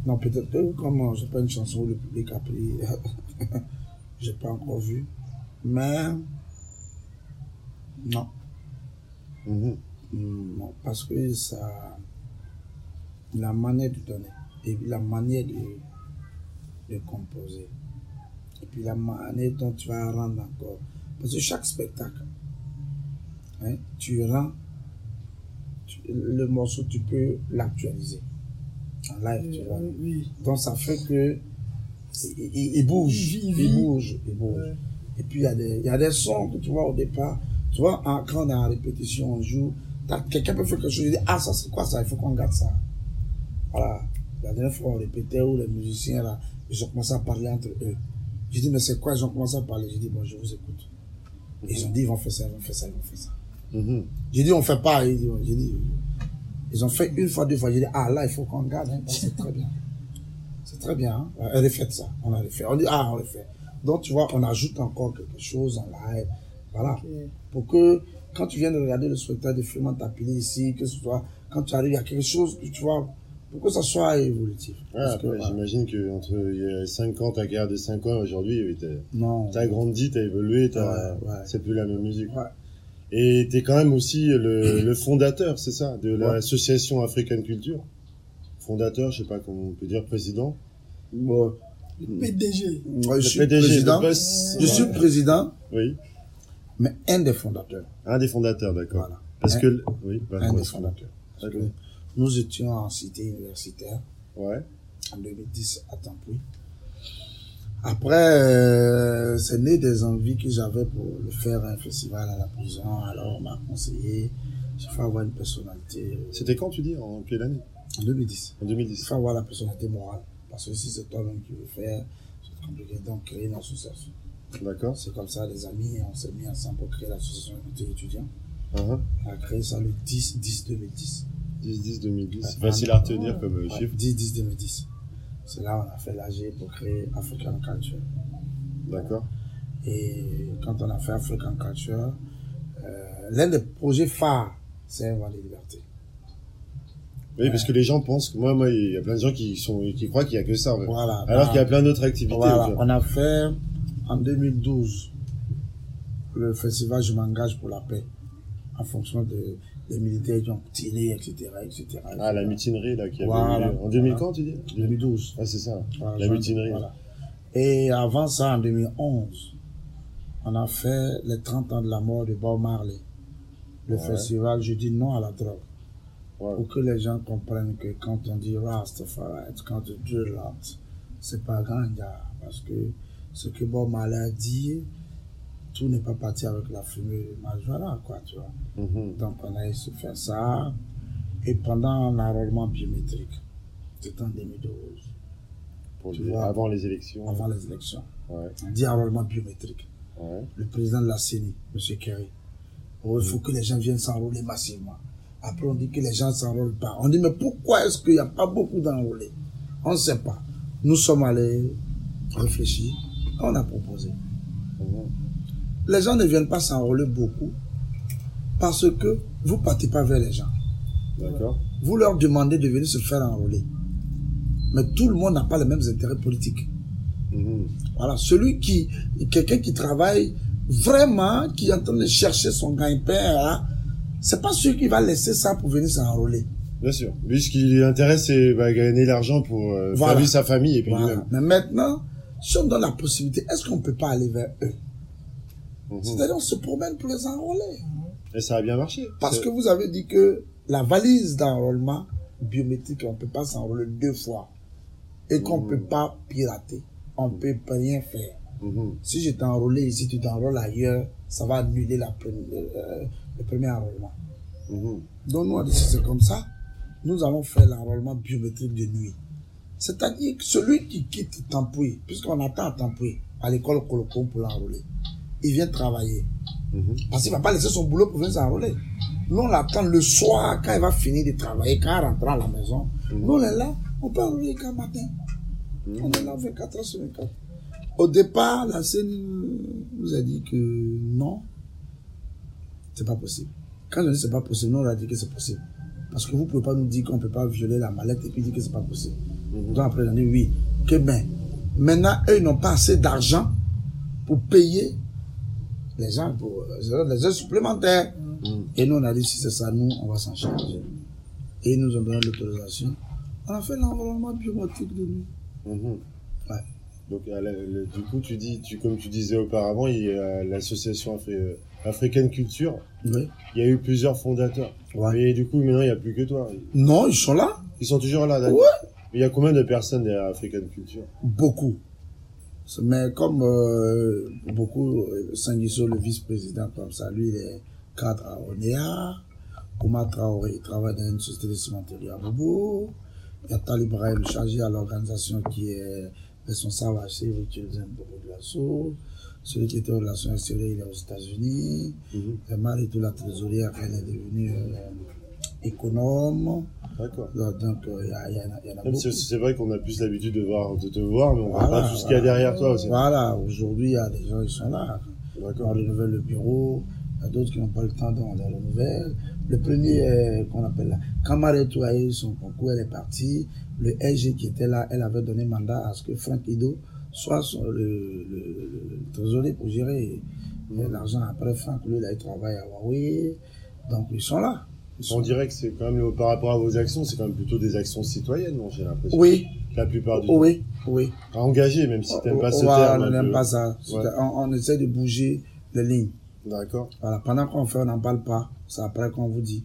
Non, peut-être que comme j'ai pas une chanson où le public a pris, j'ai pas encore vu. Mais non. Hmm, non, parce que ça, la manière de donner et la manière de, de composer et puis la manière dont tu vas rendre encore, parce que chaque spectacle, hein, tu rends tu- le morceau, tu peux l'actualiser en live, tu vois. oui, oui. Donc ça fait que il, il- il bouge, Il bouge, il bouge. Ouais. Et puis il y a des, il y a des sons que tu vois au départ. Tu vois, en- quand on est en répétition, on joue, quelqu'un peut faire quelque chose, il dit ah ça c'est quoi ça, il faut qu'on garde ça. Voilà. La dernière fois on répétait où les musiciens là, ils ont commencé à parler entre eux. J'ai dit mais c'est quoi, ils ont commencé à parler. J'ai dit bon je vous écoute. Ils ont dit ils vont faire ça, ils vont faire ça, ils vont faire ça. Mhm. J'ai dit, on fait pas. J'ai dit, ils ont fait une fois, deux fois. J'ai dit, ah là, il faut qu'on garde. Hein, c'est très bien. C'est très bien. Hein. Refaites ça. On a refait. On dit, ah, on refait. Donc, tu vois, on ajoute encore quelque chose en live. Voilà. Pour que, quand tu viens de regarder le spectacle de Freeman Tapili ici, que ce soit, quand tu arrives, il y a quelque chose que tu vois, pour que ça soit évolutif? Que, après, voilà. j'imagine que entre il y a 5 ans, ta carrière de 5 ans, aujourd'hui, oui, t'as, grandi, t'as évolué, t'as, Ouais, ouais. c'est plus la même musique. Ouais. Et t'es quand même aussi le, le fondateur, c'est ça, de Ouais. l'association African Culture. Fondateur, je sais pas comment on peut dire, président. Bon, PDG. je suis PDG, président. boss. Je suis président, Oui. mais un des fondateurs. Un des fondateurs, d'accord. Voilà. Parce Un- que, oui, bah, un des fondateurs. Parce que D'accord. Nous étions en cité universitaire. Ouais. en 2010 à Tampoui. Après, euh, c'est né des envies que j'avais pour le faire un festival à la prison. Alors, on m'a conseillé, il faut avoir une personnalité. euh, C'était quand tu dis En quelle année? En 2010. En Il 2010. faut avoir la personnalité morale. Parce que si c'est toi-même qui veux faire, c'est compliqué. Donc, créer une association. D'accord. C'est comme ça, les amis, on s'est mis ensemble pour créer l'association des étudiants. Uh-huh. On a créé ça le 10, 10, 2010. 10, 10, 2010. C'est Ouais. facile à retenir comme euh, Ouais, chiffre. 10, 10, 2010. C'est là on a fait l'AG pour créer African Culture. D'accord. Et quand on a fait African Culture, euh, l'un des projets phares, c'est un vent de liberté. Oui, parce que les gens pensent que moi, moi, il y a plein de gens qui sont, qui croient qu'il y a que ça, en fait. Voilà. Alors Bah, qu'il y a plein d'autres activités. voilà, on a fait en 2012 le festival Je m'engage pour la paix en fonction de les militaires qui ont tiré, etc., etc. Ah, la mutinerie, là, qui avait Voilà. eu. En 2000 quand, tu dis? 2012. Ah, c'est ça. Voilà, la mutinerie. voilà. Et avant ça, en 2011, on a fait les 30 ans de la mort de Bob Marley. Le Ouais. festival Je dis non à la drogue. Ouais. Pour que les gens comprennent que quand on dit Rastafari, quand on dit Dreadlocks, c'est pas grand. Parce que ce que Bob Marley a dit, tout n'est pas parti avec la fumée de Majora, quoi, tu vois. Mhm. Donc on a essayé de faire ça. Et pendant l'enrôlement biométrique, c'était en 2012, Pour Tu les- vois. avant les élections. avant les élections. Ouais. On dit enrôlement biométrique. Ouais. le président de la CENI, M. Kerry. Oh, il faut que les gens viennent s'enrôler massivement. Après, on dit que les gens ne s'enrôlent pas. On dit, mais pourquoi est-ce qu'il n'y a pas beaucoup d'enrôlés? On ne sait pas. Nous sommes allés réfléchir. On a proposé. Mhm. Les gens ne viennent pas s'enrôler beaucoup parce que vous partez pas vers les gens. D'accord. Vous leur demandez de venir se faire enrôler. Mais tout le monde n'a pas les mêmes intérêts politiques. Mhm. Voilà, celui qui, quelqu'un qui travaille vraiment, qui est en train de chercher son gagne-pain, là, c'est pas celui qui va laisser ça pour venir s'enrôler. Bien sûr. Lui, ce qui l'intéresse, c'est bah, gagner l'argent pour euh, faire Voilà. vivre sa famille et puis Voilà. lui-même. Mais maintenant, si on donne la possibilité, est-ce qu'on peut pas aller vers eux? Mhm. C'est-à-dire, on se promène pour les enrôler. Et ça a bien marché. Parce que vous avez dit que la valise d'enrôlement biométrique, on peut pas s'enrôler deux fois. Et qu'on Mhm. peut pas pirater. On peut rien faire. Mhm. Si je t'ai enrôlé ici, tu t'enrôles ailleurs, ça va annuler la première, euh, le premier enrôlement. Mhm. Donc nous, c'est comme ça, nous allons faire l'enrôlement biométrique de nuit. C'est-à-dire que celui qui quitte Tampoué, puisqu'on attend à Tampoué, à l'école Colocom pour l'enrôler, il vient travailler. Mhm. Parce qu'il ne va pas laisser son boulot pour venir s'enrôler. Nous, on l'attend le soir, quand il va finir de travailler, quand il rentre à la maison. Nous, on est là, on peut enrôler quand matin. On est là 24 heures sur 24. Au départ, la scène nous a dit que non, c'est pas possible. Quand je dis c'est pas possible, nous on a dit que c'est possible. Parce que vous pouvez pas nous dire qu'on peut pas violer la mallette et puis dire que c'est pas possible. Donc après, on a dit oui. Que ben, maintenant, eux, ils n'ont pas assez d'argent pour payer les gens pour les heures supplémentaires. Mhm. Et nous, on a dit si c'est ça, nous, on va s'en charger. Et ils nous ont donné l'autorisation. On a fait l'environnement biométrique de nous. Mhm. Ouais. Donc, euh, le- du coup, tu dis, tu, comme tu disais auparavant, il y a l'association Afri- euh, Africaine Culture. Oui. Il y a eu plusieurs fondateurs. Ouais. Et du coup, maintenant, il n'y a plus que toi. Non, ils sont là. Ils sont toujours là, d'accord Ouais. Il y a combien de personnes derrière African Culture? Beaucoup. Mais comme euh, beaucoup, euh, Sanguiso, le vice-président, comme ça, lui, il est cadre à Onea. Oumar Traoré, il travaille dans une société de cimenterie à Bobo. Il y a Talib chargé à l'organisation qui est responsable à chez beaucoup de l'assaut. Celui qui était aux relations extérieures, il est aux États-Unis. Mhm. Et Marie, la trésorière, elle est devenue euh, économe. D'accord. Donc, euh, il y, a- il y en a, y en a beaucoup. si c'est vrai qu'on a plus l'habitude de voir, de te voir, mais on voit Voilà, pas tout ce qu'il y a derrière toi aussi. Voilà, aujourd'hui, il y a des gens qui sont là. On D'accord. renouvelle le bureau. Il y a d'autres qui n'ont pas le temps de on les renouvelle. Le premier, euh, qu'on appelle là, Kamare Touaï, son concours, elle est partie. Le LG qui était là, elle avait donné mandat à ce que Franck Ido soit le, le, le- le trésorier pour gérer euh, l'argent. Après, Franck, lui, là, il travaille à Huawei. Donc, ils sont là. On dirait que c'est quand même, par rapport à vos actions, c'est quand même plutôt des actions citoyennes, j'ai l'impression. Oui, La plupart du temps. oui, oui. Engagées, même si t'aimes pas ce terme. on n'aime pas ça. Ouais. On, on essaie de bouger les lignes. D'accord. Voilà, pendant qu'on fait, on n'en parle pas. C'est après qu'on vous dit.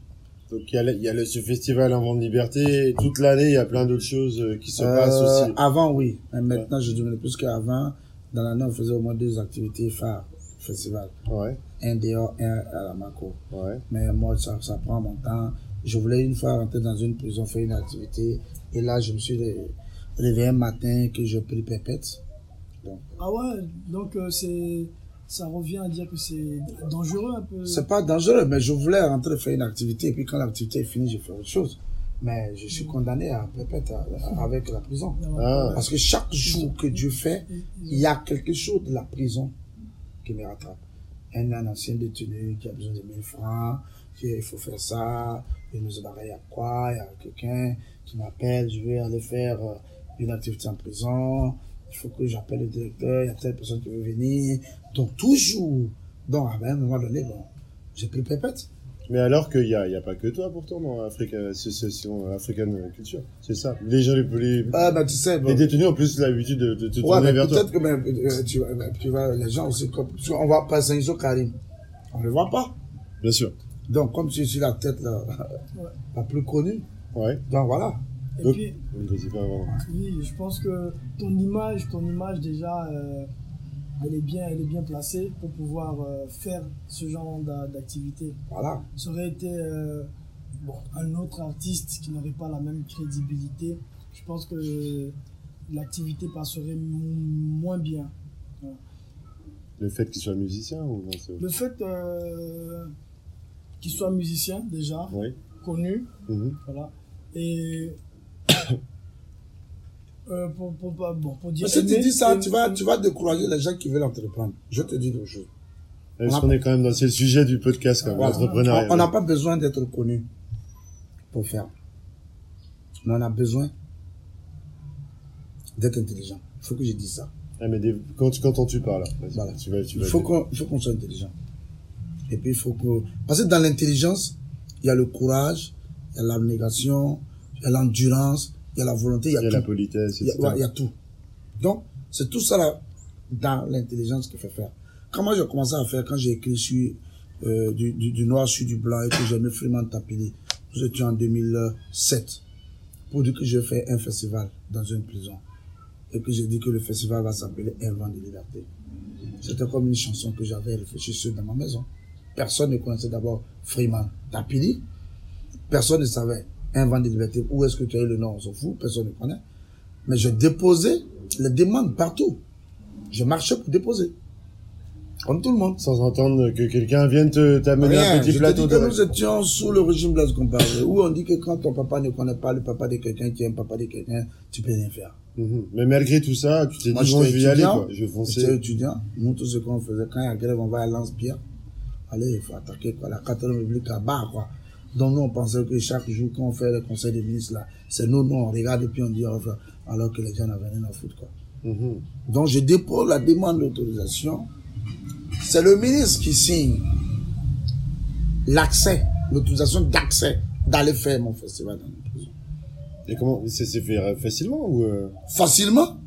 Donc il y a, le- il y a le, ce festival en vente liberté. Toute l'année, il y a plein d'autres choses euh, qui se Euh, passent aussi. Avant, oui. Mais maintenant, je dirais plus qu'avant. Dans l'année, on faisait au moins deux activités phares au festival. Ouais, Un dehors, un à la Maco. ouais. Mais moi, ça, ça prend mon temps. Je voulais une fois rentrer dans une prison, faire une activité. Et là, je me suis ré- réveillé un matin que j'ai pris pépette. Ah ouais, donc euh, c'est ça revient à dire que c'est dangereux un peu. C'est pas dangereux, mais je voulais rentrer faire une activité. Et puis quand l'activité est finie, je fais autre chose. Mais je suis condamné à à- avec la prison. Ah. Parce que chaque jour que Dieu fait, il y a quelque chose de la prison qui me rattrape. Un, ancien détenu qui a besoin de 1000 francs, qui il faut faire ça, il nous a il y a quoi, il y a quelqu'un qui m'appelle, je vais aller faire euh, une activité en prison, il faut que j'appelle le directeur, il y a telle personne qui veut venir. Donc toujours, donc à un moment donné, bon, j'ai pris pépette. Mais alors qu'il y a, il y a pas que toi pourtant dans l'Association africaine culture. C'est ça. Les gens, les, les, Ah, bah, tu sais, bon. les détenus ont plus l'habitude de, de te Ouais, tourner vers toi. peut-être que même, euh, tu, vois, tu vois, les gens aussi, comme, on voit pas Saint-Iso Karim. On le voit pas. Bien sûr. Donc, comme tu suis la tête, la plus connue. Ouais. Donc, voilà. Et Donc- puis, pas oui, je pense que ton image, ton image déjà, euh, elle est bien, elle est bien placée pour pouvoir euh, faire ce genre d'a- d'activité. Voilà. Ça aurait été euh, bon, un autre artiste qui n'aurait pas la même crédibilité. Je pense que l'activité passerait mo- moins bien. Le fait qu'il soit musicien ou non Le fait euh, qu'il soit musicien déjà, Oui. connu, Mhm. voilà, et euh, pour, pour, pour- bon, pour dire... Mais si tu dis ça, tu vas, tu vas décourager les gens qui veulent entreprendre. Je te dis quelque chose. Parce qu'on est quand même dans le sujet du podcast, quand Voilà. l'entrepreneuriat. On n'a pas besoin d'être connu pour faire. Mais on a besoin d'être intelligent. Il faut que je dise ça. Ah, mais des- quand, tu- quand on tu parles, Voilà. tu vas, tu Il vas. faut qu'on il faut qu'on soit intelligent. Et puis il faut que... Parce que dans l'intelligence, il y a le courage, il y a l'abnégation, il y a l'endurance, il y a la volonté, il y a Il y a la politesse, Il y a, etc. ouais, il y a tout. Donc, c'est tout ça là, dans l'intelligence qui fait faire. Quand moi j'ai commencé à faire, quand j'ai écrit sur euh, du, du, du noir sur du blanc et que j'ai mis Freeman Tapili, nous étions en 2007, pour dire que je fais un festival dans une prison. Et que j'ai dit que le festival va s'appeler Un vent de liberté. C'était comme une chanson que j'avais réfléchi sur dans ma maison. Personne ne connaissait d'abord Freeman Tapili. Personne ne savait Un vent de liberté. Où est-ce que tu as eu le nom On s'en fout. Personne ne connaît. Mais je déposais les demandes partout. Je marchais pour déposer. Comme tout le monde. Sans entendre que quelqu'un vienne te, t'amener un petit je te plateau de que nous étions sous le régime Blaise Compaoré, où on dit que quand ton papa ne connaît pas le papa de quelqu'un qui est un papa de quelqu'un, tu peux rien faire. Mhm. Mais malgré tout ça, tu t'es dit, bon, je vais y aller, quoi. Je vais J'étais étudiant. Nous, tout ce qu'on faisait, quand il y a grève, on va à Lance-Pierre. Allez, il faut attaquer, quoi. La 4 République à bas, quoi. Donc, nous, on pensait que chaque jour, quand on fait le conseil des ministres, là, c'est nous, nous, on regarde et puis on dit, alors que les gens n'avaient rien à foutre, quoi. Mhm. Donc, je dépose la demande d'autorisation. C'est le ministre qui signe l'accès, l'autorisation d'accès d'aller faire mon festival dans une prison. Et comment, c'est, c'est fait euh, facilement ou, euh, Facilement.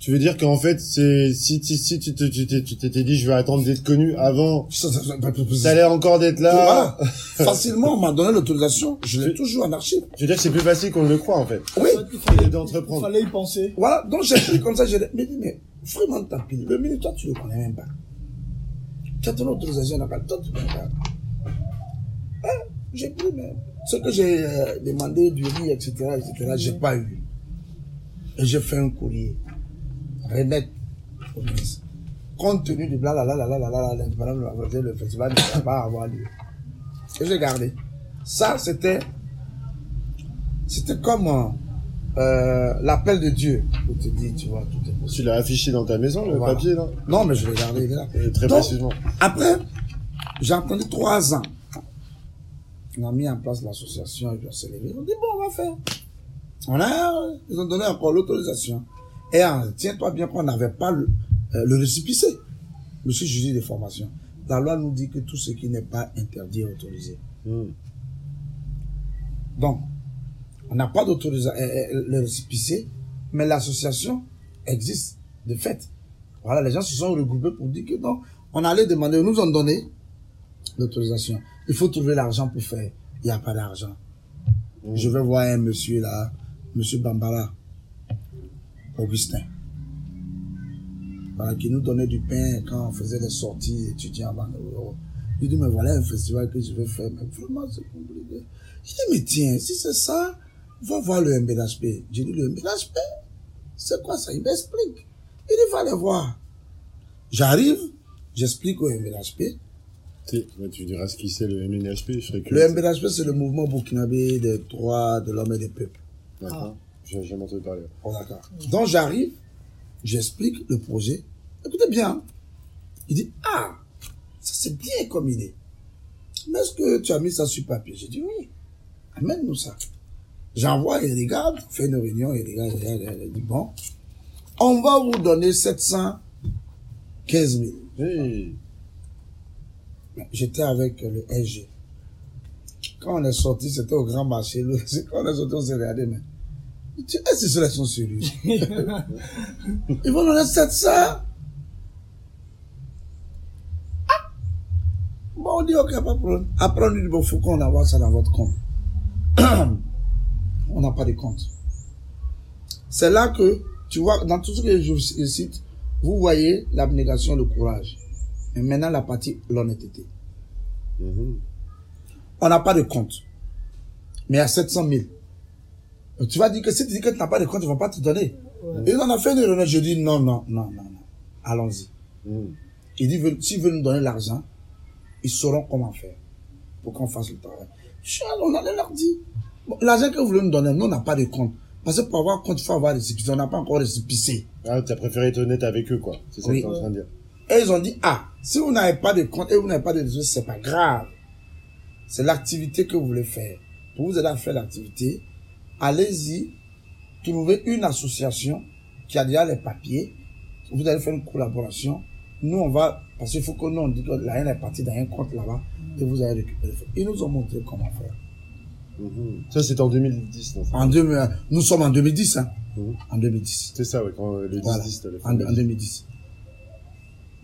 Tu veux dire qu'en fait, c'est, si, si, si tu t'étais dit, je vais attendre d'être connu avant, Ça, ça, ça, ça a l'air encore d'être là. Voilà. Facilement, on m'a donné l'autorisation. Je l'ai toujours en archive. Tu veux dire que c'est plus facile qu'on ne le croit, en fait. Oui. Il fallait, d'entreprendre. il fallait y penser. Voilà. Donc, j'ai pris comme ça. Je me dis, mais vraiment, t'as pris. Le ministre, toi, tu le connais même pas. Tu as ton autorisation, n'a pas toi, tu le connais pas. Hein? J'ai pris, mais ce que j'ai euh, demandé du riz, etc., etc., j'ai pas eu. Et j'ai fait un courrier remettre au ministre. Compte tenu du blablabla, le festival ne va pas Ça, c'était, comme euh, euh, l'appel de Dieu. Te tu vois. Tu l'as affiché dans ta maison, le papier, non? Non, mais je l'ai gardé, là. Euh, après, j'ai attendu trois ans. On a mis en place l'association, et levé. Dit, bon, va faire. On ils ont donné encore l'autorisation. Et tiens-toi bien qu'on n'avait pas le, euh, le récipicé. Je suis juge de formation. La loi nous dit que tout ce qui n'est pas interdit est autorisé. Mhm. Donc, on n'a pas d'autorisation, euh, euh, le récipicé, mais l'association existe, de fait. Voilà, les gens se sont regroupés pour dire que non, on allait demander, ils nous ont donné l'autorisation. Il faut trouver l'argent pour faire. Il n'y a pas d'argent. Mhm. Je vais voir un monsieur là, monsieur Bambara, Augustin. Voilà, qui nous donnait du pain quand on faisait les sorties étudiants. Il dit, mais voilà un festival que je vais faire, mais vraiment c'est compliqué. Je dis, mais tiens, si c'est ça, va voir le MBHP. J'ai dit, le MBHP, c'est quoi ça? Il m'explique. Il dit, va aller voir. J'arrive, j'explique au MBHP. Tu diras ce qui c'est le MNHP, je serais Le. MBHP, c'est le mouvement burkinabé des droits de l'homme et des peuples. D'accord. J'ai jamais entendu parler. Oh, d'accord. Donc j'arrive, j'explique le projet. Écoutez bien. Il dit, ah, ça c'est bien comme idée. Mais est-ce que tu as mis ça sur papier? J'ai dit oui. Amène-nous ça. J'envoie, il regarde, on fait une réunion, il regarde, il regarde, il dit, bon, on va vous donner 715 000. Hey. J'étais avec le SG. Quand on est sorti, c'était au grand marché. Quand on est sorti, on s'est regardé, mais. Est-ce que ceux-là sont sérieux? Ils vont nous donner 700. Ah! Bon, on dit, ok, pas de problème. Après, on dit, bon, faut qu'on envoie ça dans votre compte. on n'a pas de compte. C'est là que, tu vois, dans tout ce que je cite, vous voyez l'abnégation, le courage. Et maintenant, la partie l'honnêteté. Mhm. On n'a pas de compte. Mais à 700 000. Tu vas dire que si tu dis que tu n'as pas de compte, ils vont pas te donner. Et on a fait une réunion. Je dis non, non, non, non, non. Allons-y. Mhm. Il dit, s'ils veulent nous donner l'argent, ils sauront comment faire pour qu'on fasse le travail. On allait leur dire, bon, l'argent que vous voulez nous donner, nous, on n'a pas de compte. Parce que pour avoir compte, il faut avoir récépissé. On n'a pas encore récépissé. Ah, t'as préféré être honnête avec eux, quoi. C'est ça Oui. que t'es en train de dire. Et ils ont dit, ah, si vous n'avez pas de compte et vous n'avez pas de réseau, c'est pas grave. C'est l'activité que vous voulez faire. Pour vous aider à faire l'activité, allez-y, trouvez une association qui a déjà les papiers. Vous allez faire une collaboration. Nous, on va, parce qu'il faut que nous, on dit que la haine est partie dans un compte là-bas et vous allez récupérer. Ils nous ont montré comment faire. Mhm. Ça, c'était en 2010, non En 2000, nous sommes en 2010, hein. Mhm. En 2010. C'est ça, ouais, quand le 10-10, Voilà. t'as le en, en 2010.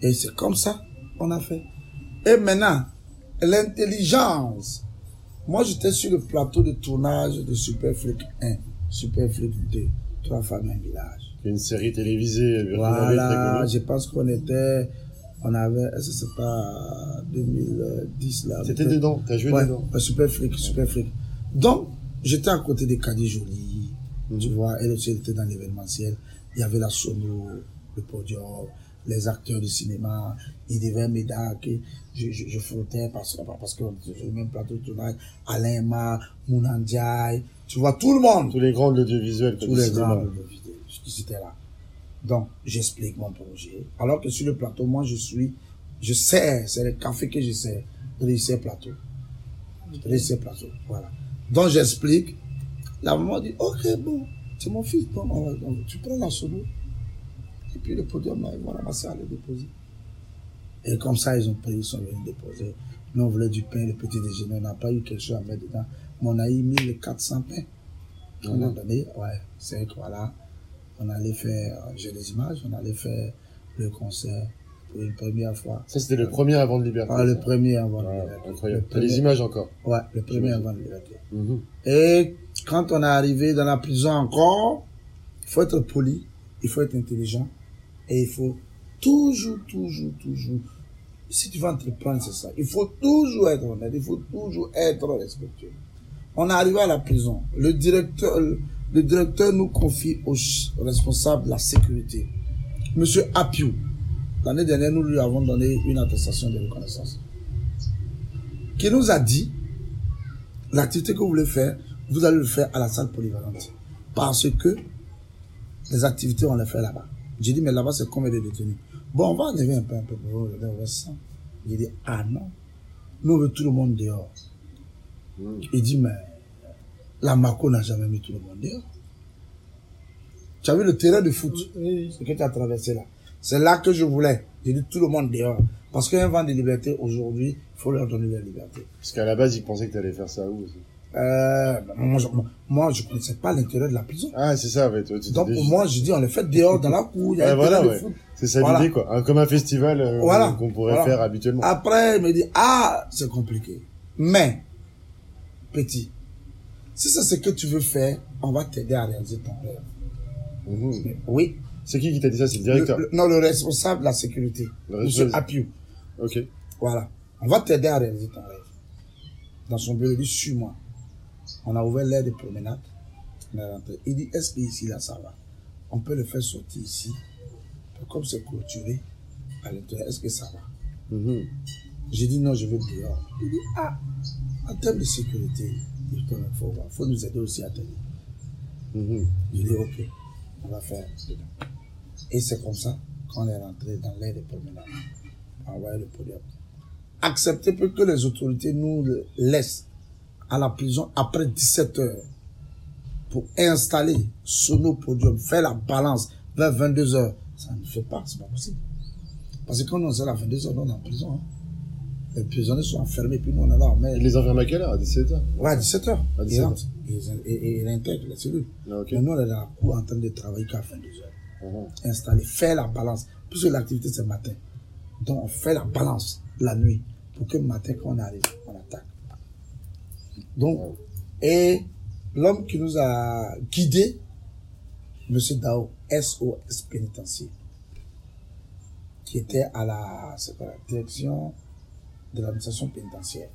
Et c'est comme ça qu'on a fait. Et maintenant, l'intelligence. Moi, j'étais sur le plateau de tournage de Superflic 1, Superflic 2, Trois femmes, un village. Une série télévisée, euh, Voilà, je pense qu'on était, on avait, est-ce que c'est pas 2010 là? Peut-être dedans, t'as joué Ouais, dedans. super flic, super flic. Donc, j'étais à côté de Kadi Jolie, tu vois, elle aussi elle était dans l'événementiel. Il y avait la sono, le podium, les acteurs de cinéma. M'aider à que je, je, je frottais parce, que- parce que sur le même plateau de tournage. Alain Ma, Mounandiaï, tu vois, tout le monde Tous les grands de l'audiovisuel, quoi, tous du les grands de vidéo qui étaient là. Donc, j'explique mon projet. Alors que sur le plateau, moi, je suis, je sais, c'est le café que je sais, réussir plateau. Réussir plateau, voilà. Donc, j'explique. La maman dit, ok, bon, c'est mon fils, bon, on va- on- tu prends la solo. Et puis le podium, là, ils vont ramasser à le déposer. Et comme ça, ils ont pris, ils sont venus déposer. Nous, on voulait du pain, le petit déjeuner, on n'a pas eu quelque chose à mettre dedans. Mais on a eu 1400 pains. On a donné, ouais, c'est que voilà, on allait faire, euh, j'ai des images, on allait faire le concert pour une première fois. Ça, c'était le premier avant de liberté. Ah, le premier avant le liberté. incroyable. Le T'as les images encore. Ouais, le premier avant le liberté. Mhm. Et quand on est arrivé dans la prison encore, il faut être poli, il faut être intelligent et il faut toujours, toujours, toujours. Si tu veux entreprendre, c'est ça. Il faut toujours être honnête, il faut toujours être respectueux. On est arrivé à la prison. Le directeur, le directeur nous confie au responsable de la sécurité, Monsieur Apiou. L'année dernière, nous lui avons donné une attestation de reconnaissance. Qui nous a dit, l'activité que vous voulez faire, vous allez le faire à la salle polyvalente. Parce que les activités, on les fait là-bas. J'ai dit, mais là-bas, c'est combien de détenus? Bon, on va enlever un peu, un peu pour vous, on va enlever 100. J'ai dit, ah non, nous, on veut tout le monde dehors. Mhm. Il dit, mais la Mako n'a jamais mis tout le monde dehors. Tu as vu le terrain de foot Oui, ce que tu as traversé là? C'est là que je voulais. J'ai dit tout le monde dehors. Parce qu'un vent de liberté, aujourd'hui, il faut leur donner la liberté. Parce qu'à la base, ils pensaient que t'allais faire ça où aussi. Euh, moi, je, moi, je connaissais pas l'intérieur de la prison. Ah, c'est ça, ouais. Toi, tu Donc, pour juste- moi, je dis, on les fait dehors, dans la cour, il y a voilà, ouais. C'est ça Voilà. l'idée, quoi. Un- comme un festival euh, Voilà. qu'on pourrait Voilà. faire habituellement. Après, il me dit, ah, c'est compliqué. Mais, petit, si c'est ce que tu veux faire, on va t'aider à réaliser ton rêve. Mhm. Oui. C'est qui qui t'a dit ça? C'est le directeur. Le- le- non, le responsable de la sécurité. Le Monsieur responsable. Apiou. Ok. Voilà. On va t'aider à réaliser ton rêve. Dans son bureau, il dit, suis-moi. On a ouvert l'air de promenade. On est rentré. Il dit, est-ce que ici, là, ça va? On peut le faire sortir ici. Comme c'est clôturé à l'intérieur, est-ce que ça va? Mhm. J'ai dit, non, je veux dehors. Il dit, ah, en termes de sécurité, il faut, faut, voir. faut nous aider aussi à tenir. J'ai dit, ok, on va faire dedans. Et c'est comme ça qu'on est rentré dans l'air de promenade. Envoyé le podium. Accepter que les autorités nous laissent à la prison après 17 heures pour installer Sono Podium, faire la balance vers 22 heures. Ça ne fait pas, c'est pas possible. Parce que quand on est à 22 heures, on est en prison. hein. Les prisonniers sont enfermés, puis nous, on est là, mais... Il les enferme à quelle heure? À 17h Ouais, à 17h. À Ils 17 heures. rentrent. Ils- Et, et, ils intègrent la cellule. Ah. Mais nous, on est dans la cour en train de travailler qu'à 22 heures. Mhm. Installer, faire la balance. Puisque l'activité, c'est le matin. Donc, on fait la balance la nuit pour que le matin, quand on arrive. Donc, et l'homme qui nous a guidés, Monsieur Dao, SOS pénitentiaire, qui était à la, direction de l'administration pénitentiaire,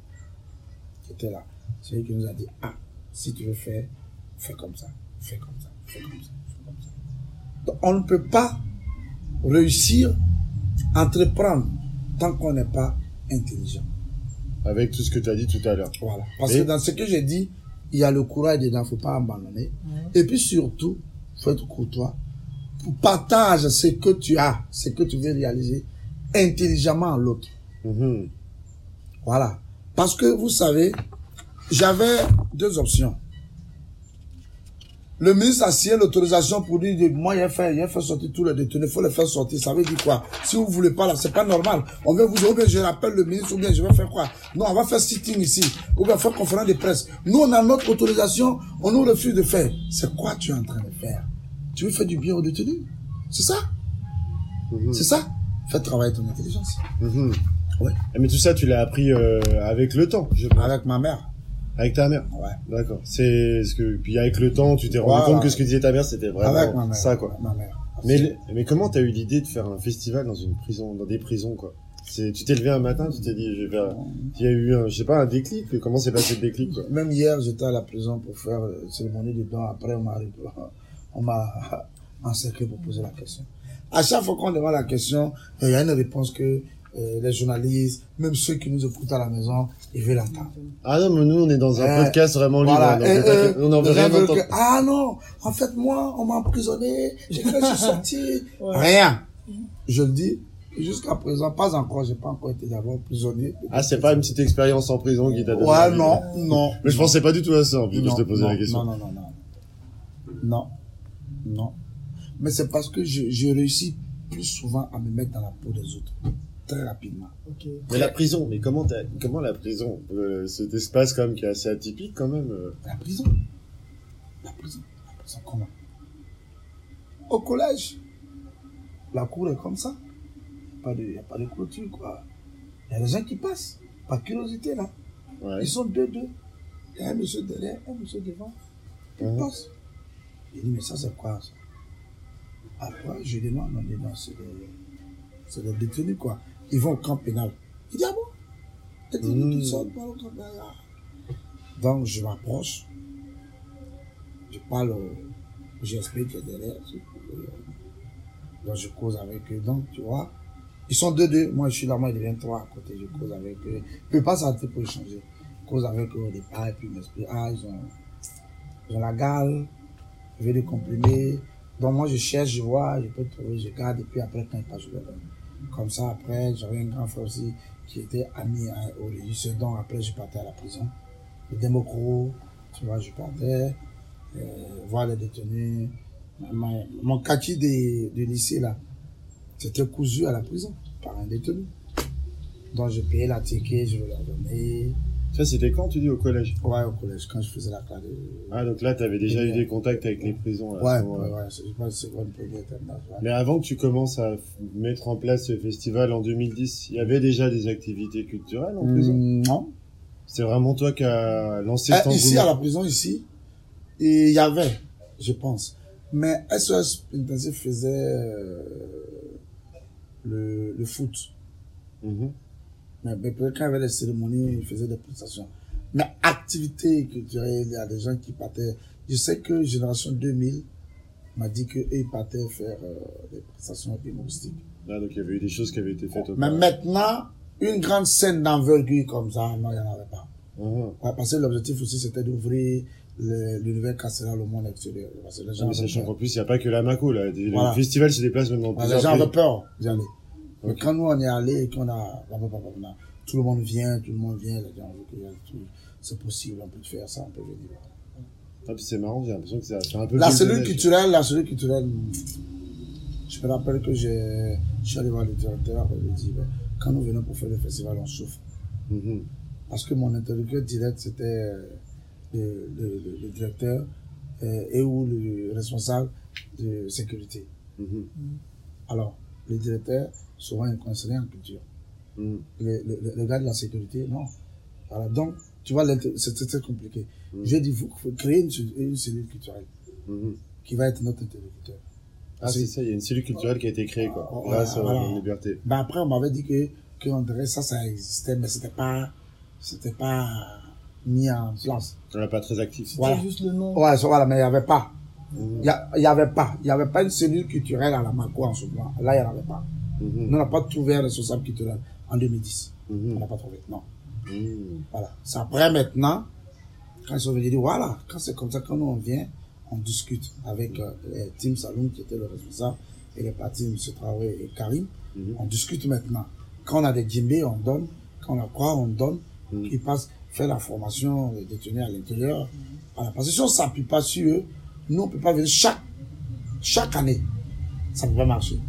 qui était là. C'est lui qui nous a dit, ah, si tu veux faire, fais comme ça, fais comme ça, fais comme ça, fais comme ça. Donc, on ne peut pas réussir, entreprendre, tant qu'on n'est pas intelligent. Avec tout ce que tu as dit tout à l'heure. Voilà. Parce Et- que dans ce que j'ai dit, il y a le courage dedans, faut pas abandonner. Et puis surtout, faut être courtois. Partage ce que tu as, ce que tu veux réaliser intelligemment à l'autre. Mhm. Voilà. Parce que vous savez, j'avais deux options. Le ministre a signé l'autorisation pour dire, moi, il a fait, il a fait sortir tous les détenus, il faut les faire sortir. Ça veut dire quoi? Si vous voulez pas là, c'est pas normal. On va vous dire, ou bien je rappelle le ministre, ou bien je vais faire quoi? Non, on va faire sitting ici, ou bien faire conférence de presse. Nous, on a notre autorisation, on nous refuse de faire. C'est quoi tu es en train de faire? Tu veux faire du bien aux détenus? C'est ça? Mhm. C'est ça? Fais travailler ton intelligence. Mhm. Ouais. Eh, Mais tout ça, tu l'as appris euh, avec le temps, je. Avec ma mère. Avec ta mère. Ouais. D'accord. C'est ce que puis avec le temps, tu t'es rendu compte que ce que disait ta mère, c'était Avec ma vraiment mère. ça quoi. Ma mère. Mais mais comment t'as eu l'idée de faire un festival dans une prison, dans des prisons quoi? C'est tu t'es levé un matin, tu t'es dit je vais faire. Il y a eu un, je sais pas un déclic? Comment s'est passé le déclic quoi? Même hier, j'étais à la prison pour faire euh, cérémonie de. Après, on m'a on m'a encerclé pour poser la question. À chaque fois qu'on demande la question, il y a une réponse que euh, les journalistes, même ceux qui nous écoutent à la maison, ils veulent entendre. Ah non, mais nous on est dans un Euh, podcast vraiment libre. Voilà. donc euh, on en entendre. que, ah non, en fait, moi, on m'a emprisonné, j'ai cru que je suis sorti. Rien. Je le dis, jusqu'à présent, pas encore, j'ai pas encore été d'abord prisonnier. Ah c'est pas une petite expérience en prison qui t'a donné. Ouais, non, non. Mais je pensais pas du tout à ça en plus je te posais non, la question. Non, non, non, non. Non. Non. Mais c'est parce que je, je réussis plus souvent à me mettre dans la peau des autres. Très rapidement. Mais la prison, mais comment comment la prison, euh, cet espace quand même qui est assez atypique quand même. euh, La prison. La prison. La prison, comment? Au collège. La cour est comme ça. Il n'y a pas de clôture, quoi. Il y a des gens qui passent. Par curiosité, là. ouais. Ils sont deux, deux. Il y a un monsieur derrière, un monsieur devant. Ils Mhm. passent. Il dit, mais ça, c'est quoi, ça? Après, je dis, non, non, non, non, c'est des, c'est des détenus, quoi. Ils vont au camp pénal. Il dit, ah bon? Tout seuls, pas au camp pénal. Donc, je m'approche. Je parle au GSP qui est derrière. Donc, je cause avec eux. Donc, tu vois, ils sont deux, deux. Moi, je suis là, moi, ils deviennent trois à côté. Je cause avec eux. Je peux pas s'arrêter pour échanger. Je cause avec eux au départ, et puis ils m'expliquent, ah, ils ont, ils ont la gale, je vais les comprimer. Donc, moi, je cherche, je vois, je peux trouver, je garde, et puis après, quand ils passent, je donne. Comme ça, après, j'avais un grand frère aussi qui était ami au régisseur. Donc, après, je partais à la prison. Le démocro, tu vois, je partais, euh, voir les détenus. Ma- mon quartier de, lycée, là, c'était cousu à la prison par un détenu. Donc, je payais la ticket, je leur donner. Ça c'était quand tu dis au collège? Ouais, au collège, quand je faisais la classe. Ah donc là t'avais déjà eu des contacts avec les prisons. à ce Ouais, ouais, ouais, c'est- je pense que c'est une première terminale, ouais. Mais avant que tu commences à mettre en place ce festival en 2010, il y avait déjà des activités culturelles en prison? Hum, non. C'est vraiment toi qui as lancé Eh, cet ici, à la prison, ici, il y avait, je pense. Mais SOS Pénitentiaire faisait euh, le, le foot. Mais, mais quand il y avait des cérémonies, il faisait des prestations. Mais activité culturelle, il y a des gens qui partaient. Je sais que Génération 2000 m'a dit qu'eux, ils partaient faire euh, des prestations humoristiques. Ah, donc il y avait eu des choses qui avaient été faites au Mais maintenant, une grande scène d'envergure comme ça, non, il n'y en avait pas. Ouais, parce que l'objectif aussi, c'était d'ouvrir l'univers carcéral au monde extérieur. Parce que les gens Mais avaient sachant qu'en plus, il n'y a pas que la Mako, là. Le Voilà. festival se déplace maintenant. Ouais, les gens avaient peur d'y aller. Quand nous, on est allé et qu'on a, tout le monde vient, tout le monde vient, tout. C'est possible, on peut faire ça, on peut venir. Ah, puis c'est marrant, j'ai l'impression que ça fait un peu La cellule culturelle, la cellule culturelle, je me rappelle que j'ai, je suis allé voir le directeur, il dit, ben, quand nous venons pour faire le festival, on souffre. Mhm. Parce que mon interlocuteur direct, c'était euh, le, le- le- le directeur euh, et ou le responsable de sécurité. Mhm. Alors, le directeur, souvent, est conseiller en culture. Mhm. Le, le, le- le gars de la sécurité, non. Voilà, donc, tu vois, c'est c'est très compliqué. Mhm. J'ai dit, vous, faut créer une, cellule- une cellule culturelle Mhm. qui va être notre interlocuteur. Ah, c'est ça, il y a une cellule culturelle qui a été créée, quoi. Oh, Grâce à voilà. la liberté. Ben après, on m'avait dit que, qu'on dirait ça, ça existait, mais c'était pas, c'était pas mis en place. On n'est pas très actif. Voilà. C'est juste le nom. Ouais, voilà, mais il n'y avait pas. Il y, a- il y avait pas. Il n'y avait pas une cellule culturelle à la Mako en ce moment. Là, il n'y en avait pas. Mhm. Nous, on n'a pas trouvé un responsable culturel en 2010. Mhm. On n'a pas trouvé. Non. Mhm. Voilà. C'est après maintenant, quand ils sont venus dire, voilà, quand c'est comme ça, quand nous on vient, on discute avec euh, Tim Saloum qui était le responsable et les partis M. Traoré et Karim. On discute maintenant. Quand on a des djembés, on donne. Quand on a quoi, on donne. Mhm. Ils passent, faire la formation des détenus à l'intérieur. Voilà. Parce que si on s'appuie pas sur eux, nous on peut pas venir chaque, chaque année. Ça peut pas marcher.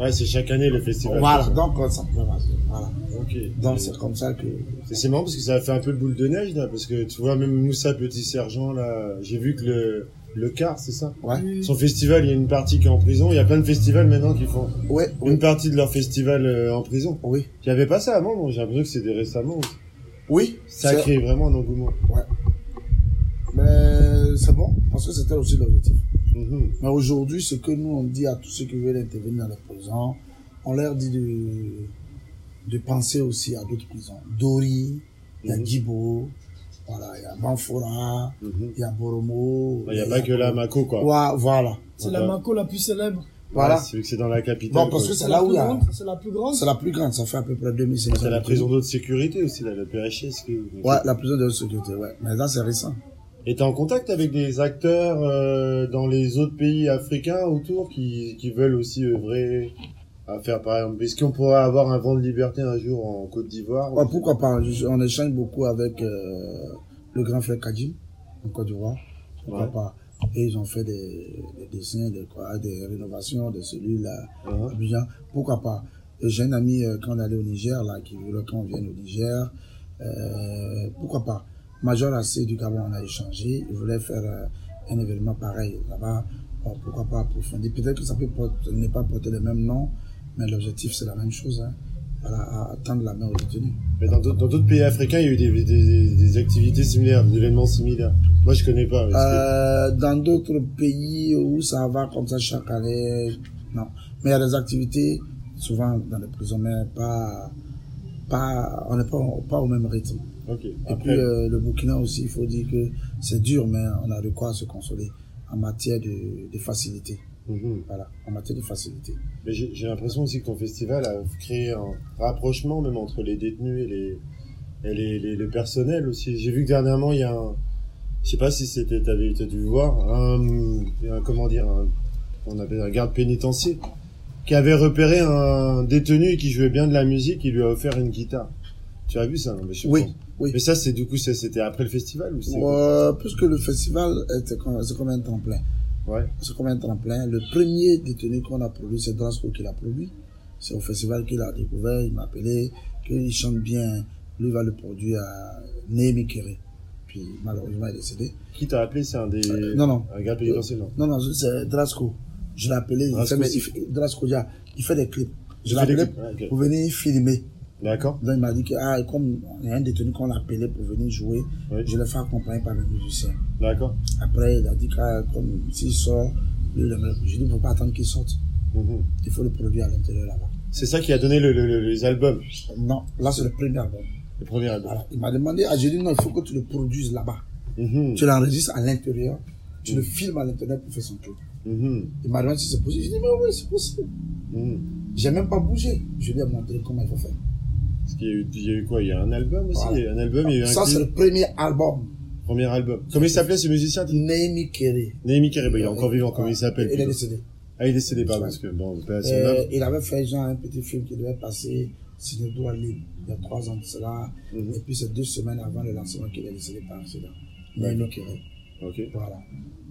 Ouais, c'est chaque année le festival. Voilà. Donc, ça. Voilà. Ok. Donc, c'est comme ça que, C'est marrant parce que ça a fait un peu le boule de neige là, parce que tu vois même Moussa Petit Sergent là, j'ai vu que le le car, c'est ça? ouais. Son festival, il y a une partie qui est en prison. Il y a plein de festivals maintenant qui font Ouais, oui, une partie de leur festival euh, en prison. oui. Il y avait pas ça avant, J'ai l'impression que c'était récemment. Oui. Ça créé vraiment un engouement. Ouais. Mais c'est bon, parce que c'était aussi l'objectif. Mhm. Mais aujourd'hui, ce que nous on dit à tous ceux qui veulent intervenir dans les prisons, on leur dit de, de penser aussi à d'autres prisons. Dori, il y a Mhm. Djibo, voilà, il y a Banfora, Mhm. il y a Boromo. Il y a pas que la Mako quoi. Ouais, voilà. C'est la Mako la plus célèbre. Voilà. Ouais, c'est vu que c'est dans la capitale. Bon, parce que c'est C'est là la où il plus y a. grande. C'est la plus grande. C'est la plus grande, ça fait à peu près 2500. C'est la prison d'haute sécurité aussi, là, le PHS. que- Ouais, la prison de haute sécurité, ouais. Mais là, c'est récent. Et t'es en contact avec des acteurs euh, dans les autres pays africains autour qui, qui veulent aussi œuvrer à faire par exemple. Est-ce qu'on pourrait avoir un vent de liberté un jour en Côte d'Ivoire Ouais, pourquoi pas je- On échange beaucoup avec euh, le grand frère Kadim, en Côte d'Ivoire. Pourquoi Ouais. pas Et ils ont fait des, des dessins, des, quoi, des rénovations de celui là Hein à Abidjan. Pourquoi pas J'ai un ami, euh, quand on allait au Niger, là, qui voulait qu'on vienne au Niger. Euh, pourquoi pas Major AC du Gabon, on a échangé. Il voulait faire euh, un événement pareil là-bas. Bon, pourquoi pas approfondir? Peut-être que ça peut porter- ne pas porter le même nom, mais l'objectif, c'est la même chose. Hein. Voilà, à tendre la main aux détenus. Mais dans d'autres pays africains, il y a eu des, des, des activités similaires, des événements similaires. Moi, je connais pas. Que- Euh, dans d'autres pays où ça va comme ça chaque année, non. Mais il y a des activités, souvent dans les prisons, mais pas, pas, on n'est pas, pas au même rythme. Et Après, puis euh, le Burkina aussi, il faut dire que c'est dur, mais on a de quoi se consoler en matière de, de facilité. mhm. Voilà, en matière de facilité. Mais j'ai l'impression aussi que ton festival a créé un rapprochement même entre les détenus et les et les, les, le personnel aussi. J'ai vu que dernièrement il y a un, je sais pas si c'était t'avais dû voir un, un comment dire un on appelle un garde pénitentiaire qui avait repéré un détenu qui jouait bien de la musique, il lui a offert une guitare. Tu as vu ça non Mais je Oui, pense. Oui. Mais ça c'est du coup c'était après le festival ou c'est Euh, puisque le festival, c'est comme un tremplin. Ouais. C'est comme un tremplin. Le premier détenu qu'on a produit, c'est Drasco qui l'a produit. C'est au festival qu'il a découvert, il m'a appelé, qu'il chante bien. Lui va le produire à Némi Kéré. Puis malheureusement, il est décédé. Qui t'a appelé? C'est un des non, non. un garde pénitentiaire non? Non, non, c'est Drasco. Je l'ai appelé, il Drasco, fait, mais c'est- il fait- Drasco, il, il fait des clips. Je l'ai appelé ouais, pour venir filmer. D'accord. Donc il m'a dit que, ah, comme il y a un détenu qu'on a appelé pour venir jouer, Oui. je l'ai fait accompagner par le musicien. D'accord. Après, il a dit que, ah, comme s'il sort, lui, je lui ai dit, il ne faut pas attendre qu'il sorte. Mhm. Il faut le produire à l'intérieur là-bas. C'est ça qui a donné le, le- le- les albums, Non, là c'est le premier album. le premier album. Voilà. Il m'a demandé, ah, j'ai dit non, il faut que tu le produises là-bas. Mhm. Tu l'enregistres à l'intérieur, tu Mm. le filmes à l'intérieur pour faire son clip. Mhm. Il m'a demandé si c'est possible. J'ai dit, mais oui, c'est possible. Mhm. J'ai même pas bougé. Je lui ai montré comment il faut faire. Parce qu'il y a eu, il y a eu quoi? Il y a un album aussi? Voilà. Il y a eu un album, il y a eu un Ça, c'est le premier album. Premier album. Comment il s'appelait ce musicien? Némi Kéré. Némi Kariba, il est encore vivant, comment il s'appelle Il est décédé. Ah, il est décédé, Ouais. parce que bon, Euh, il avait fait genre un petit film qui devait passer sur le doigt libre il y a trois ans de cela. Mhm. Et puis c'est deux semaines avant le lancement qu'il est décédé par accident. Némi Kéré. Ok. Voilà.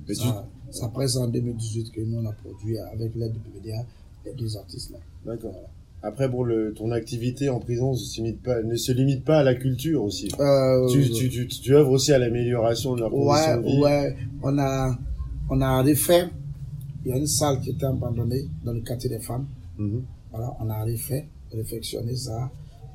Mais Ça, c'est après ça en 2018 que nous on a produit avec l'aide du PVDA les deux artistes là. D'accord. Après, bon, le, ton activité en prison se limite pas, ne se limite pas à la culture aussi. Euh, Tu, tu, tu, tu œuvres aussi à l'amélioration de la condition ouais, de vie. ouais. On a, on a refait. Il y a une salle qui était abandonnée dans le quartier des femmes. Mhm, Voilà, on a refait, réfectionné ça.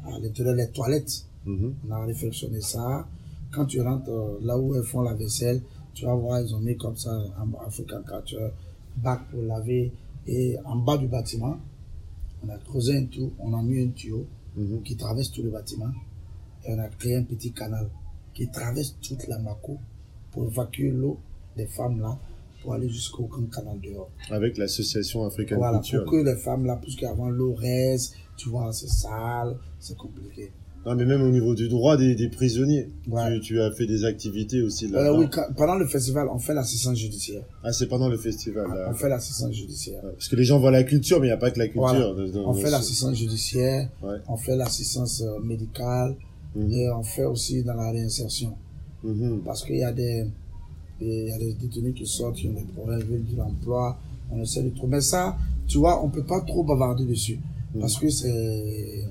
À l'intérieur, les toilettes. mhm. On a réfectionné ça. Quand tu rentres euh, là où elles font la vaisselle, tu vas voir, ils ont mis comme ça, en African Culture, bac pour laver. Et en bas du bâtiment, on a creusé un trou, on a mis un tuyau Mhm. qui traverse tout le bâtiment. Et on a créé un petit canal qui traverse toute la Mako pour évacuer l'eau des femmes là, pour aller jusqu'au grand canal dehors. Avec l'association African Voilà, Culture. pour que les femmes là, puisque avant l'eau reste, tu vois, c'est sale, c'est compliqué. Non, mais même au niveau du droit des, des prisonniers. Ouais. Tu, tu as fait des activités aussi là Euh, oui, quand- pendant le festival, on fait l'assistance judiciaire. Ah, c'est pendant le festival. là. On fait l'assistance judiciaire. Ouais, Parce que les gens voient la culture, mais il n'y a pas que la culture. Voilà. dans- dans- On fait ce- l'assistance judiciaire, Ouais. on fait l'assistance médicale Mhm, et on fait aussi dans la réinsertion. mhm. Parce qu'il y a des, il y a des détenus qui sortent, qui ont des problèmes, ils veulent de l'emploi, on essaie de trouver. Mais ça, tu vois, on peut pas trop bavarder dessus. Mhm. Parce que c'est,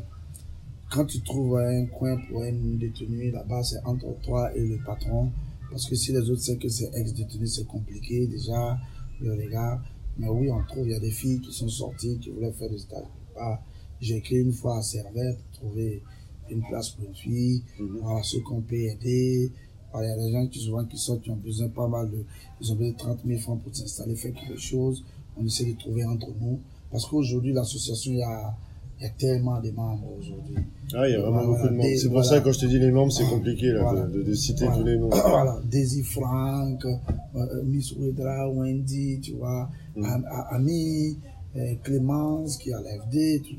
quand tu trouves un coin pour un détenu, là-bas, c'est entre toi et le patron. Parce que si les autres savent que c'est ex-détenu, c'est compliqué déjà, le regard. Mais oui, on trouve, il y a des filles qui sont sorties, qui voulaient faire des stages. Ah, J'ai écrit une fois à Servette pour trouver une place pour une fille. Mhm. Voilà, ceux qu'on peut aider. Il y a des gens qui souvent qui sortent, qui ont besoin pas mal de, ils ont besoin de 30 000 francs pour s'installer, faire quelque chose. On essaie de trouver entre nous. Parce qu'aujourd'hui, l'association, il y a, il y a tellement de membres aujourd'hui. Ah, il y a vraiment Voilà, beaucoup de membres. C'est pour voilà. ça, quand je te dis les membres, c'est compliqué là, Voilà. de, citer tous les noms. voilà, Daisy Frank, euh, euh, Miss Wedra, Wendy, tu vois, A- Ami, euh, Clémence qui l'FD, tout-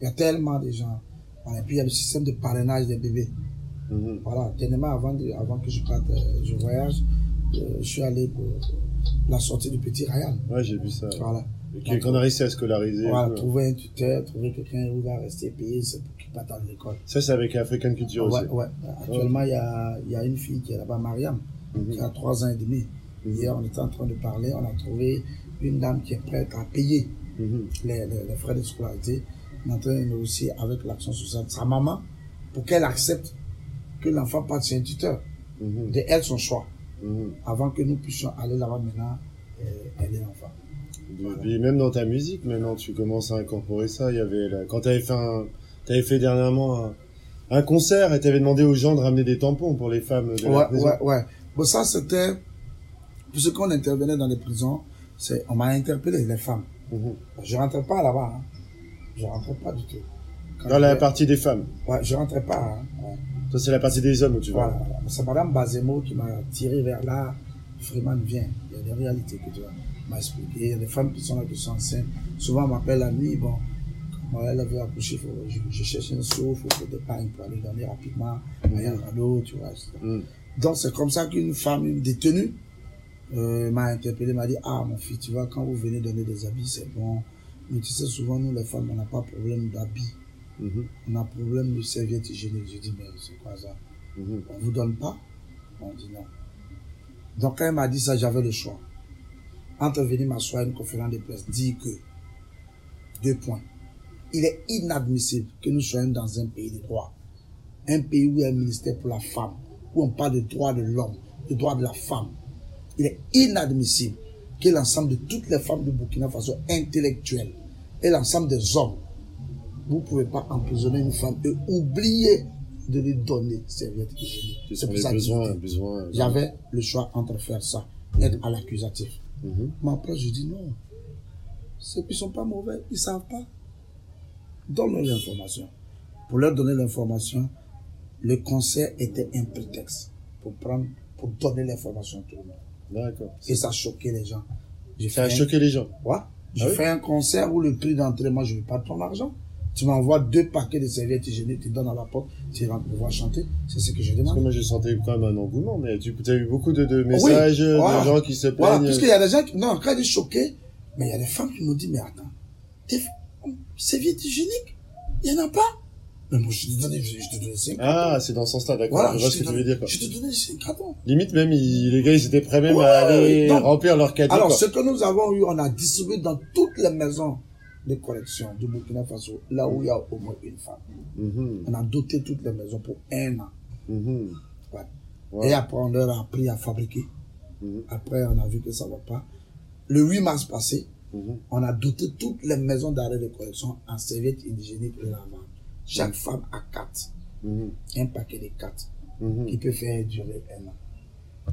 il y a tellement de gens. Et puis il y a le système de parrainage des bébés. Mhm. Voilà, dernièrement, avant, de- avant que je parte, euh, je voyage, je suis allé pour la sortie du petit Ryan. Ouais, j'ai vu ça. Voilà. Qu'on a réussi à scolariser. Voilà, trouver un tuteur, trouver quelqu'un où il va rester payé, c'est pour qu'il parte à l'école. Ça, c'est avec African Culture aussi. Ouais. Actuellement, il y a, il y a une fille qui est là-bas, Mariam, Mhm. qui a trois ans et demi. Mhm. Hier, on était en train de parler, on a trouvé une dame qui est prête à payer Mhm. les, les, les frais de scolarité. On est en train de négocier avec l'action sociale de sa maman pour qu'elle accepte que l'enfant parte chez un tuteur. De elle, son choix. Avant que nous puissions aller là-bas maintenant, euh, aider l'enfant. Et puis même dans ta musique, maintenant, tu commences à incorporer ça. Il y avait la- quand t'avais fait un, t'avais fait dernièrement un, un concert et t'avais demandé aux gens de ramener des tampons pour les femmes de Ouais, ouais, ouais. Bon, ça, c'était, ce qu'on intervenait dans les prisons, c'est, on m'a interpellé, les femmes. Mhm. Je rentrais pas là-bas, hein. Je rentrais pas du tout. Quand Dans la partie des femmes. Ouais, je rentrais pas, hein. Ouais. Ça, c'est la partie des hommes où tu vas. Voilà, voilà. C'est Madame Bazemo qui m'a tiré vers là. Freeman vient. Il y a des réalités que tu vois. M'a expliqué. Il y a des femmes qui sont là, qui sont enceintes. Souvent, on m'appelle la nuit. Bon, quand elle veut accoucher, faut, je, je cherche un seau, il faut des pains pour aller donner rapidement. Il y a un radeau, tu vois. Mhm. Donc, c'est comme ça qu'une femme, une détenue, euh, m'a interpellé, m'a dit, ah, mon fils, tu vois, quand vous venez donner des habits, c'est bon. Mais tu sais, souvent, nous, les femmes, on n'a pas problème d'habits. Mhm. On a problème de serviettes hygiéniques. Je dis, mais c'est quoi ça? Mhm. On vous donne pas? On dit non. Donc quand elle m'a dit ça, j'avais le choix. Entre venir m'asseoir à une conférence de presse, dire que, deux points, il est inadmissible que nous soyons dans un pays de droit. Un pays où il y a un ministère pour la femme, où on parle de droit de l'homme, de droit de la femme. Il est inadmissible que l'ensemble de toutes les femmes du Burkina Faso intellectuelles et l'ensemble des hommes, vous ne pouvez pas emprisonner une femme et oublier de lui donner serviette hygiénique. Ce C'est pour ça que j'avais le choix entre faire ça, être à l'accusatif. Mhm. Mais après, je dis non. Ceux qui sont pas mauvais, ils savent pas. Donne-leur l'information. Pour leur donner l'information, le concert était un prétexte pour prendre, pour donner l'information à tout le monde. D'accord. Et ça choquait les gens. J'ai Ça a fait un- choqué les gens. Ouais. Je Ah oui? fais un concert où le prix d'entrée, moi, je veux pas de ton argent. Tu m'envoies deux paquets de serviettes hygiéniques, tu donnes à la porte, tu vas pouvoir chanter. C'est ce que je Parce que demande. moi, j'ai senti quand même un engouement, mais tu as eu beaucoup de, de messages voilà. de gens qui se Voilà, plaignent. puisqu'il y a des gens qui, non, quand ils sont choqués, mais il y a des femmes qui m'ont dit, mais attends, tes serviettes hygiéniques, il y en a pas. Mais moi, je te donnais, je je te donnais 5 Ah, c'est dans ce sens-là, d'accord. Voilà, je vois je ce que te tu veux dire. Quoi. Je te donnais 5 cartons. Limite même, ils- les gars, ils étaient prêts même Ouais, à aller remplir leur cadeau. Alors, quoi. ce que nous avons eu, on a distribué dans toutes les maisons de correction du Burkina Faso, là où il y a au moins une femme. Mhm. On a doté toutes les maisons pour un an. Mhm. Ouais. Ouais. Et après, on leur a appris à fabriquer. Mhm. Après, on a vu que ça va pas. Le 8 mars passé, on a doté toutes les maisons d'arrêt de correction en serviettes hygiéniques et lavables. Chaque femme a quatre. Un paquet de quatre qui peut faire durer un an.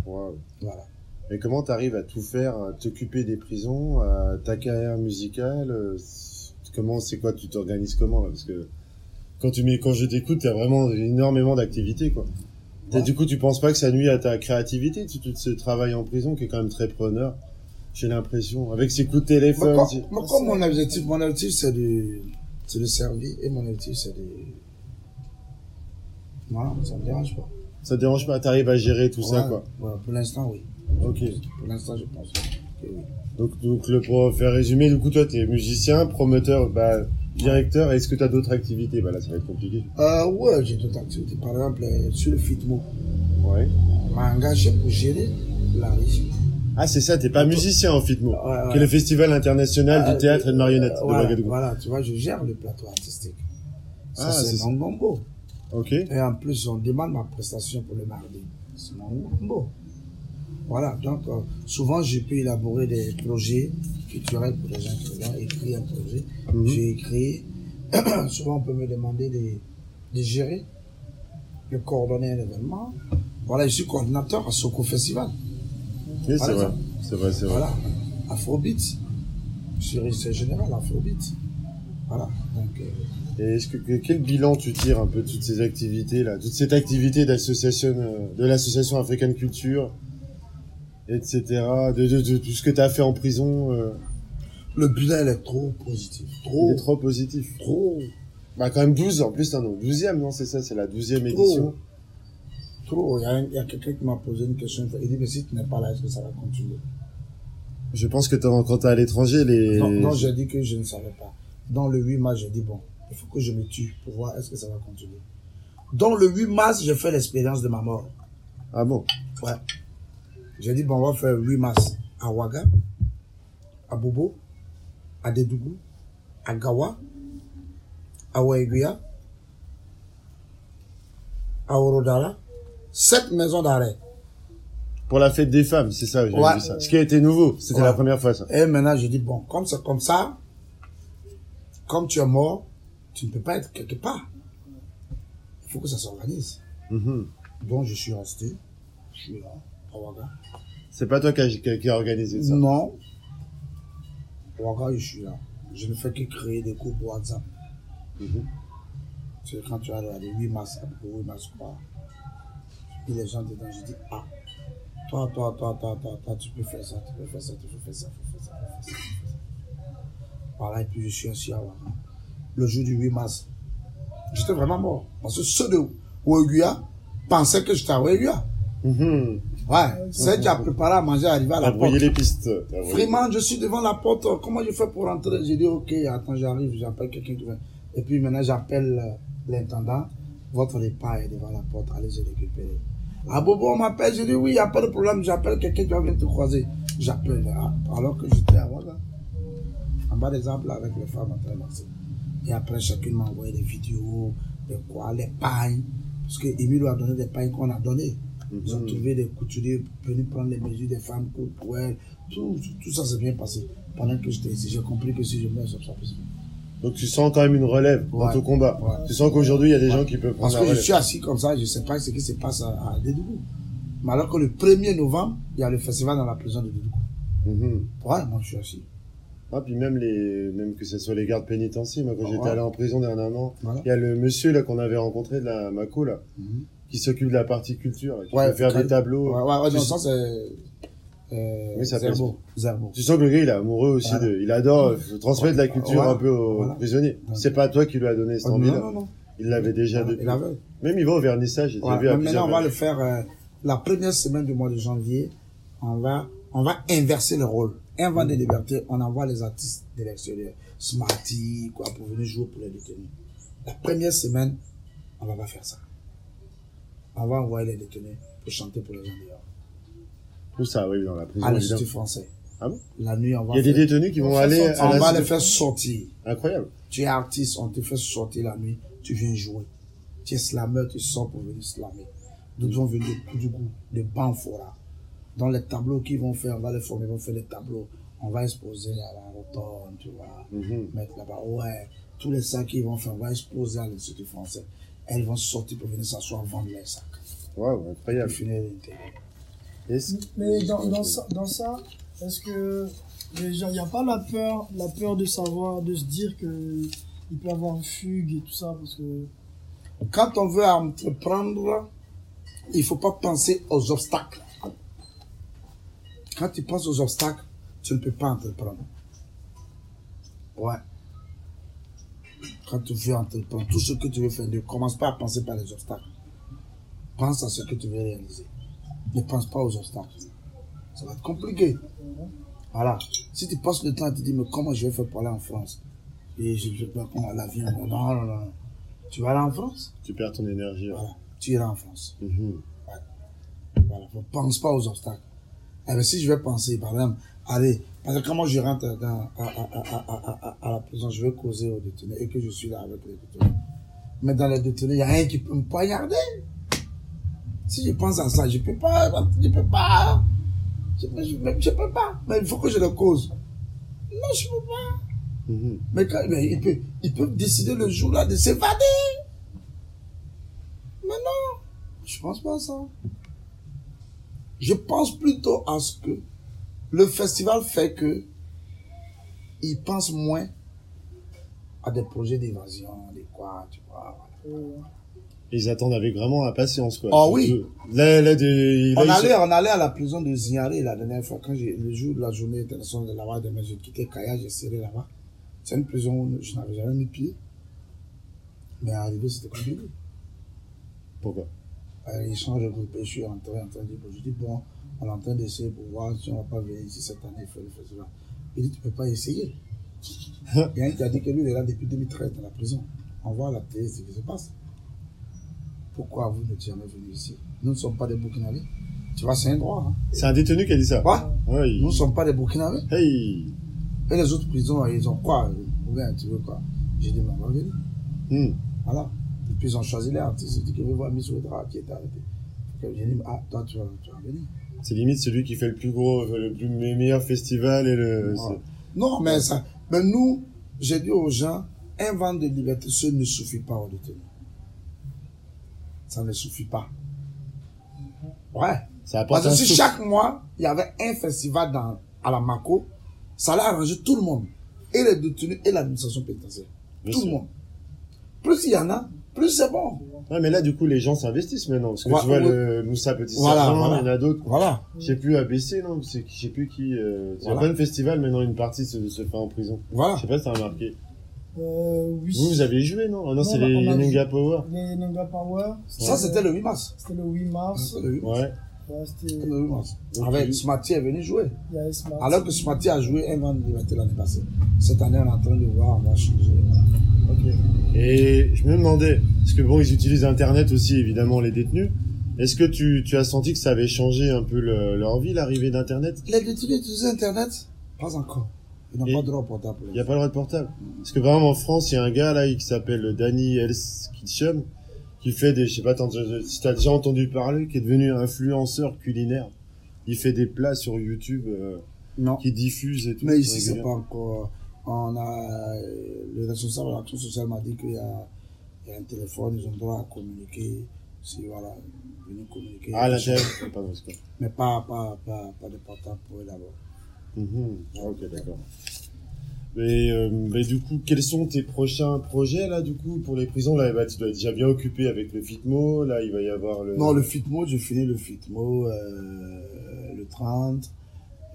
Wow. Voilà. Mais comment t'arrives à tout faire, t'occuper des prisons, à ta carrière musicale euh, Comment, c'est quoi Tu t'organises comment là Parce que quand tu mets, quand je t'écoute, t'as vraiment énormément d'activités quoi. Ouais. Du coup, tu penses pas que ça nuit à ta créativité, tout, tout ce travail en prison qui est quand même très preneur. J'ai l'impression, avec ses coups de Moi, téléphone. comme, c'est- moi, comme mon objectif, mon objectif, c'est de, c'est de servir et mon objectif, c'est de, voilà, ça me dérange pas. Ça te dérange pas T'arrives à gérer tout ça Ouais, quoi. ouais, pour l'instant, oui. Ok. Pour l'instant, je pense que oui. Donc, donc le, pour faire résumer, du coup, toi, t'es musicien, promoteur, bah, directeur. Est-ce que t'as d'autres activités? Bah là, ça va être compliqué. Euh, ouais, j'ai d'autres activités. Par exemple, euh, sur le FITMO, Ouais. on m'a engagé pour gérer la région. Ah, c'est ça, t'es pas musicien en FITMO, Ouais, ouais. qui est le festival international Euh, du théâtre et de marionnettes euh, de voilà, voilà, tu vois, je gère le plateau artistique. Ça, Ah, c'est mon gombo. Ok. Et en plus, on demande ma prestation pour le mardi. C'est mon gombo. Voilà, donc euh, souvent, je peux élaborer des projets culturels pour les gens qui ont écrit un projet. Mhm. J'ai écrit, souvent on peut me demander de, de gérer, de coordonner un événement. Voilà, je suis coordinateur à Soko Festival. Oui, c'est vrai. C'est vrai, c'est vrai. Voilà, Afrobeat. Je suis régisseur général Afrobeat. Voilà, donc euh, Et est-ce que, que- quel bilan tu tires un peu de toutes ces activités là, toute cette activité d'association, euh, de l'association African Culture, etc., de, de, de tout ce que t'as fait en prison, euh, le bilan il est trop positif. il Trop, est trop positif. trop, Bah quand même 12, en plus, non, 12e, non, c'est ça, c'est la 12e Trop. édition. trop. Il y a, un- il y a quelqu'un qui m'a posé une question. Il dit, mais si tu n'es pas là, est-ce que ça va continuer? Je pense que quand t'es à l'étranger, les... Non, non j'ai dit que je ne savais pas. Dans le 8 mars, j'ai dit, bon, il faut que je me tue pour voir est-ce que ça va continuer. Dans le 8 mars, j'ai fait l'expérience de ma mort. Ah bon? Ouais. J'ai dit, bon, on va faire 8 mars à Ouaga, à Bobo, à Dédougou, à Gawa, à Ouaiguia, à Orodala. Sept maisons d'arrêt. Pour la fête des femmes, c'est ça, j'ai Ouais. vu ça. Ce qui a été nouveau, c'était Ouais. la première fois ça. Et maintenant, je dis, bon, comme c'est comme ça, comme tu es mort, tu ne peux pas être quelque part. Il faut que ça s'organise. Mhm. Donc, je suis resté. Je suis là, Ouaga. C'est pas toi qui a, qui organisé ça? Non. Ouaga, je suis là. Je ne fais que créer des groupes WhatsApp. Mhm. C'est quand tu as les 8 mars, Bobo, 8 mars, quoi. Et les gens dedans, je dis, ah, toi, toi, toi, toi, toi, toi, tu peux faire ça, tu peux faire ça, tu peux faire ça, tu peux faire ça, tu peux faire ça, tu peux faire ça. Voilà, et puis je suis assis à Ouaga. Le jour du 8 mars, j'étais vraiment mort. Parce que ceux de Ouaguia pensaient que j'étais à Mhm. Ouais, c'est qui a préparé à manger, arrivé à la porte. les pistes. Vraiment, je suis devant la porte. Comment je fais pour rentrer? J'ai dit, ok, attends, j'arrive, j'appelle quelqu'un qui vient. Et puis maintenant, j'appelle euh, l'intendant. Votre repas est devant la porte, allez-y récupérer. Ah, Bobo, on m'appelle. J'ai dit, oui, il n'y a pas de problème. J'appelle quelqu'un qui va venir te croiser. J'appelle, ah, alors que j'étais à Ouaga. En bas des arbres, avec les femmes en train de danser. Et après, chacune m'a envoyé des vidéos, des quoi, les pailles. Parce que a donné des pailles qu'on a données. Ils ont Mhm. trouvé des couturiers venus prendre les mesures des femmes pour, pour elles. Tout, tout, ça s'est bien passé. Pendant que j'étais ici, j'ai compris que si je meurs, ça sera possible. Donc tu sens quand même une relève dans ton combat. Ouais. Tu sens qu'aujourd'hui il y a des Ouais. gens qui peuvent prendre Parce la que je suis assis comme ça, je ne sais pas ce qui se passe à, à Dédougou. Mais alors que le 1er novembre, il y a le festival dans la prison de Dédougou. Mhm. Ouais, moi je suis assis. Ah, puis même les, même que ce soit les gardes pénitentiaires, moi quand j'étais allé en prison dernièrement, Voilà. il y a le monsieur là qu'on avait rencontré de la Mako là, Mhm. Qui s'occupe de la partie culture, qui Ouais, peut faire des tableaux. Ouais, ouais, ouais, tu, non, ça c'est. Euh, Oui, ça Zerbo. Zerbo. tu sens que le gars il est amoureux aussi Voilà. de, il adore euh, transmettre la culture Voilà. un peu aux Voilà. prisonniers. C'est pas toi qui lui a donné cette Oh, envie non, là. non, non. Il l'avait déjà depuis. il avait. Même il va au vernissage, j'ai vu à maintenant, on va le faire euh, la première semaine du mois de janvier. On va, on va inverser le rôle. Un vent de liberté, on envoie les artistes de l'extérieur. Smarty, quoi, pour venir jouer pour les détenus. La première semaine, on va pas faire ça. On va envoyer les détenus pour chanter pour les gens dehors. Tout ça, oui, dans la prison, À l'Institut français. Ah bon? La nuit, on va Il y a des détenus qui vont On aller fait à on va les faire sortir. Incroyable. Tu es artiste, on te fait sortir la nuit, tu viens jouer. Tu es slammer, tu sors pour venir slammer. Nous vont venir du coup, de Banfora. Dans les tableaux qu'ils vont faire, on va les former, ils vont faire des tableaux. On va exposer à la rotonde, tu vois. Mhm. Mettre là-bas, ouais. Tous les sacs qu'ils vont faire, on va exposer à l'Institut français. Elles vont sortir pour venir s'asseoir, vendre les sacs. Waouh, incroyable. Mais dans, dans ça, dans ça, est-ce que il n'y a pas la peur, la peur de savoir, de se dire que il peut y avoir une fugue et tout ça parce que Quand on veut entreprendre, il faut pas penser aux obstacles. Quand tu penses aux obstacles, tu ne peux pas entreprendre. Ouais. Quand tu veux entreprendre, tout ce que tu veux faire, ne commence pas à penser par les obstacles. Pense à ce que tu veux réaliser. Ne pense pas aux obstacles. Ça va être compliqué. Voilà. Si tu passes le temps à te dire, mais comment je vais faire pour aller en France? Et je ne sais pas comment l'avion. Non, non, non, non. Tu vas aller en France? Tu perds ton énergie. ouais. Voilà. Tu iras en France. Mhm. Voilà. Ne pense pas aux obstacles. Bien, si je vais penser, par exemple, allez, parce que comment je rentre dans, à, à, à, à, à, à la prison, je vais causer aux détenus et que je suis là avec les détenus. Mais dans les détenus, il n'y a rien qui peut me poignarder. Si je pense à ça, je peux pas, je peux pas. Je, peux- je, peux- je peux pas. Mais il faut que je le cause. Non, je peux pas. Mhm. Mais, quand, mais il, peut, il peut décider le jour-là de s'évader. Mais non, je pense pas à ça. Je pense plutôt à ce que le festival fait que il pense moins à des projets d'évasion, des quoi, tu vois. Ils attendent avec vraiment impatience, quoi. Ah oui. Là, là, là, On ils allait, sont- on allait à la prison de Ziaré la dernière fois, quand j'ai, le jour de la journée internationale de là-bas, demain, j'ai quitté Kaya, j'ai serré là-bas. C'est une prison où je n'avais jamais mis pied. Mais arrivé, c'était compliqué. Pourquoi? Euh, ils changent de groupe je suis rentré en train de dire, je dis, bon, on est en train d'essayer pour voir si on va pas venir ici cette année faire le festival. Il dit, tu peux pas essayer. Il y a un qui a dit que lui, il est là depuis 2013 dans la prison. On voit à la télé ce qui se passe. Pourquoi vous n'êtes jamais venu ici? Nous ne sommes pas des Burkinabés. Tu vois, c'est un droit. Hein. C'est un détenu qui a dit ça. Quoi? Il- Nous ne sommes pas des Burkinabés. Hey. Et les autres prisons, ils ont quoi? Ou bien, tu veux quoi? J'ai dit, mais on va venir. Hmm. Voilà. Et puis ils ont choisi les artistes. Ils ont dit que veut voir Miss Ouedra qui est arrêté. J'ai dit, ah, toi, tu vas, tu vas venir. C'est limite celui qui fait le plus gros, le plus le meilleur festival et le. Non, mais ça, mais nous, j'ai dit aux gens, un vent de liberté seul ne suffit pas aux détenus. Ça ne suffit pas. Ouais. Ça Parce que si souffle. chaque mois, il y avait un festival dans, à la Mako, ça allait arranger tout le monde. Et les détenus et l'administration pénitentiaire. Bien tout sûr. le monde. Plus il y en a, plus c'est bon. Ouais, mais là, du coup, les gens s'investissent maintenant. Parce que Ouais, tu vois, le Moussa Petit Voilà, Sergent, voilà. il y en a d'autres. Voilà. Je sais plus ABC, non C'est- Je sais plus qui. Euh... Il y a Voilà. plein de festivals, maintenant, une partie se, se fait en prison. Voilà. Je sais pas si t'as remarqué. euh, oui. Vous, vous avez joué, non? Ah non, Non, c'est a- les on a Yenenga Power. Les Nanga Power. Ça, c'était le 8 mars. C'était le 8 mars. C'était le 8 mars. Ouais. Ouais, C'était le 8 mars. Avec Smarty est venu jouer. il y a Smart. Alors que Smarty a joué un liberté l'année passée. Cette année, on est en train de voir, on va changer. Et je me demandais, parce que bon, ils utilisent Internet aussi, évidemment, les détenus. Est-ce que tu, tu as senti que ça avait changé un peu le- leur vie, l'arrivée d'Internet? Les détenus utilisent Internet Pas encore. Ils n'ont pas de droit au portable. Il n'y a pas le droit de portable. Parce que par exemple, en France, il y a un gars là qui s'appelle Danny Elskitchum, qui fait des, je sais pas, si t'as déjà entendu parler, qui est devenu influenceur culinaire. Il fait des plats sur YouTube, euh, Non. qui diffuse et tout. Mais ici, c'est pas encore. On a. Le responsable de l'action sociale m'a dit qu'il y a, il y a un téléphone, ils ont le droit à communiquer. Si, voilà, venir communiquer. Ah, c'est quoi Mais pas, pas, pas, pas de portable pour eux d'abord. Mhm. Ah, ok, d'accord. Mais, euh, mais du coup, quels sont tes prochains projets là, du coup, pour les prisons? Là bah, Tu dois être déjà bien occupé avec le FITMO. Là, il va y avoir le. Non, le FITMO, j'ai fini le FITMO euh, le 30.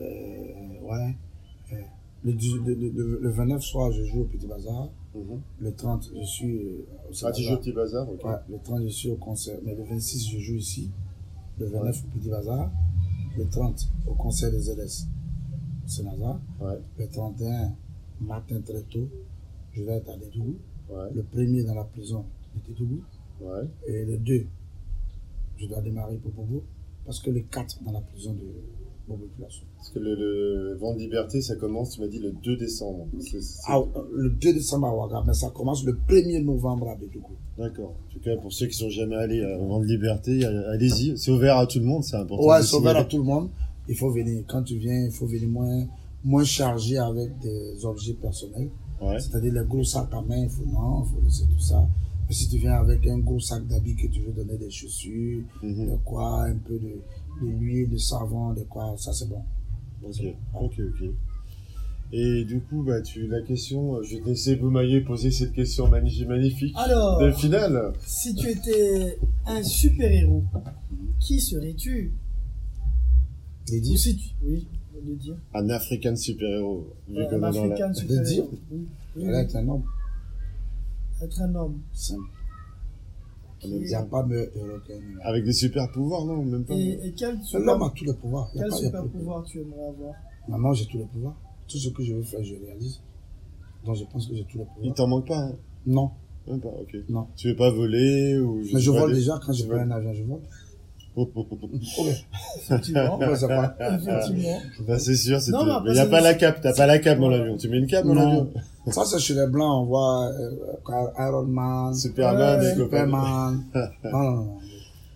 Euh, ouais. Le, dix- le, le- le 29 soir, je joue au Petit Bazar. Mhm. Le 30, je suis euh, au Ah, tu Bazar. joues au petit bazar, ok. Ouais, le 30, je suis au concert. Mais le 26, je joue ici. Le 29 au Petit Bazar. Le 30, au concert des LS. au Saint-Lazare. Ouais, Le 31, matin très tôt, je vais être à Dédougou. Le premier dans la prison de Dédougou. Et le 2, je dois démarrer pour Bobo. Parce que le 4 dans la prison de, populations. Parce que le, le vent de liberté, ça commence, tu m'as dit, le 2 décembre. Ah, le 2 décembre à Ouaga, mais ça commence le 1er novembre à Bédougou. D'accord. En tout cas, pour ceux qui sont jamais allés au vent de liberté, allez-y. C'est ouvert à tout le monde, c'est important. Ouais, c'est ouvert à tout le monde. Il faut venir. Quand tu viens, il faut venir moins, moins chargé avec des objets personnels. Ouais. C'est-à-dire les gros sacs à main, il faut non, il faut laisser tout ça. Mais si tu viens avec un gros sac d'habits que tu veux donner des chaussures, Mhm. de quoi, un peu de, de l'huile, de savon, de quoi, ça c'est bon. Ok, ok, ok. Et du coup, bah, tu, la question, euh, je vais te laisser Boumaillé poser cette question magnifique. Alors, De finale. si tu étais un super-héros, qui serais-tu? Les Ou dire, si tu... Oui, le dire. Un African super-héros. Euh, un la- dire super-héros. Oui, oui, est un homme Être un homme. simple. Qui Il pas. Avec des super pouvoirs, non Même pas. Et, et quel Mais super, L'homme a tous les pouvoirs. Il quel pas- il super pouvoir tu aimerais avoir? Maintenant, j'ai tous les pouvoirs. Tout ce que je veux faire, je réalise. Donc, je pense que j'ai tous les Il pouvoirs. t'en manque pas, hein? Non, Même pas, ok. non. Tu veux pas voler ou Mais sais je vole déjà quand je prends un avion, je vole. Ok. Effectivement. Bah, c'est sûr, c'est Non, tout. mais après, Mais y a pas la cape, t'as pas la cape dans l'avion. Tu mets une cape dans l'avion. Ça, c'est chez les Blancs, on voit euh, Iron Man, Superman, Ouais. Superman. non, non, non.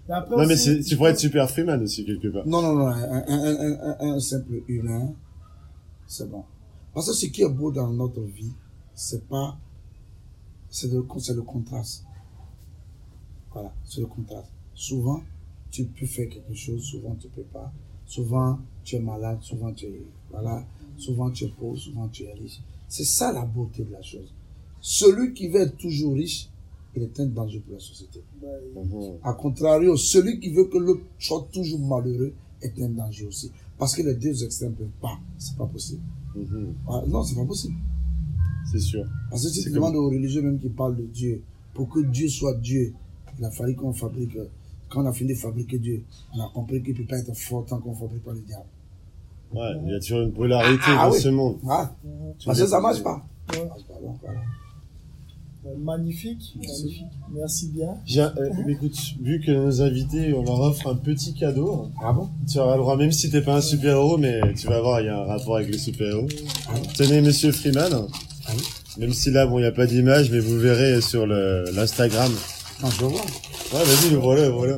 Mais après Non, mais aussi, tu pourrais être super Freeman aussi, quelque part. Non, non, non, un, un, un, un, un simple humain, c'est bon. Parce que ce qui est beau dans notre vie, c'est pas, c'est le, c'est le contraste. Voilà, c'est le contraste. Souvent, tu peux faire quelque chose, souvent tu peux pas. Souvent, tu es malade, souvent tu es, voilà, souvent tu es pauvre, souvent tu es riche. C'est ça la beauté de la chose. Celui qui veut être toujours riche, il est un danger pour la société. bah, Mhm. A contrario, celui qui veut que l'autre soit toujours malheureux est un danger aussi. Parce que les deux extrêmes ne peuvent pas. C'est pas possible. Ah, non, c'est pas possible. C'est sûr. Parce que si tu demandes aux religieux même qui parlent de Dieu, pour que Dieu soit Dieu, il a fallu qu'on fabrique, quand on a fini de fabriquer Dieu, on a compris qu'il ne peut pas être fort tant qu'on ne fabrique pas le diable. Ouais, il y a toujours une polarité Ah, dans oui. ce monde. Ah, parce que ça marche pas. Ouais. Ça marche pas, donc voilà. Euh, Magnifique, magnifique. Merci bien. Euh, écoute, vu que nos invités, on leur offre un petit cadeau, Ah bon? Tu auras le droit, même si t'es pas un super-héros, mais tu vas voir, il y a un rapport avec les super-héros. Ah oui. Tenez, monsieur Freeman. Ah oui. Même si là, bon, il n'y a pas d'image, mais vous verrez sur le, l'Instagram. Non, je vois. Ouais, vas-y, voilà, voilà.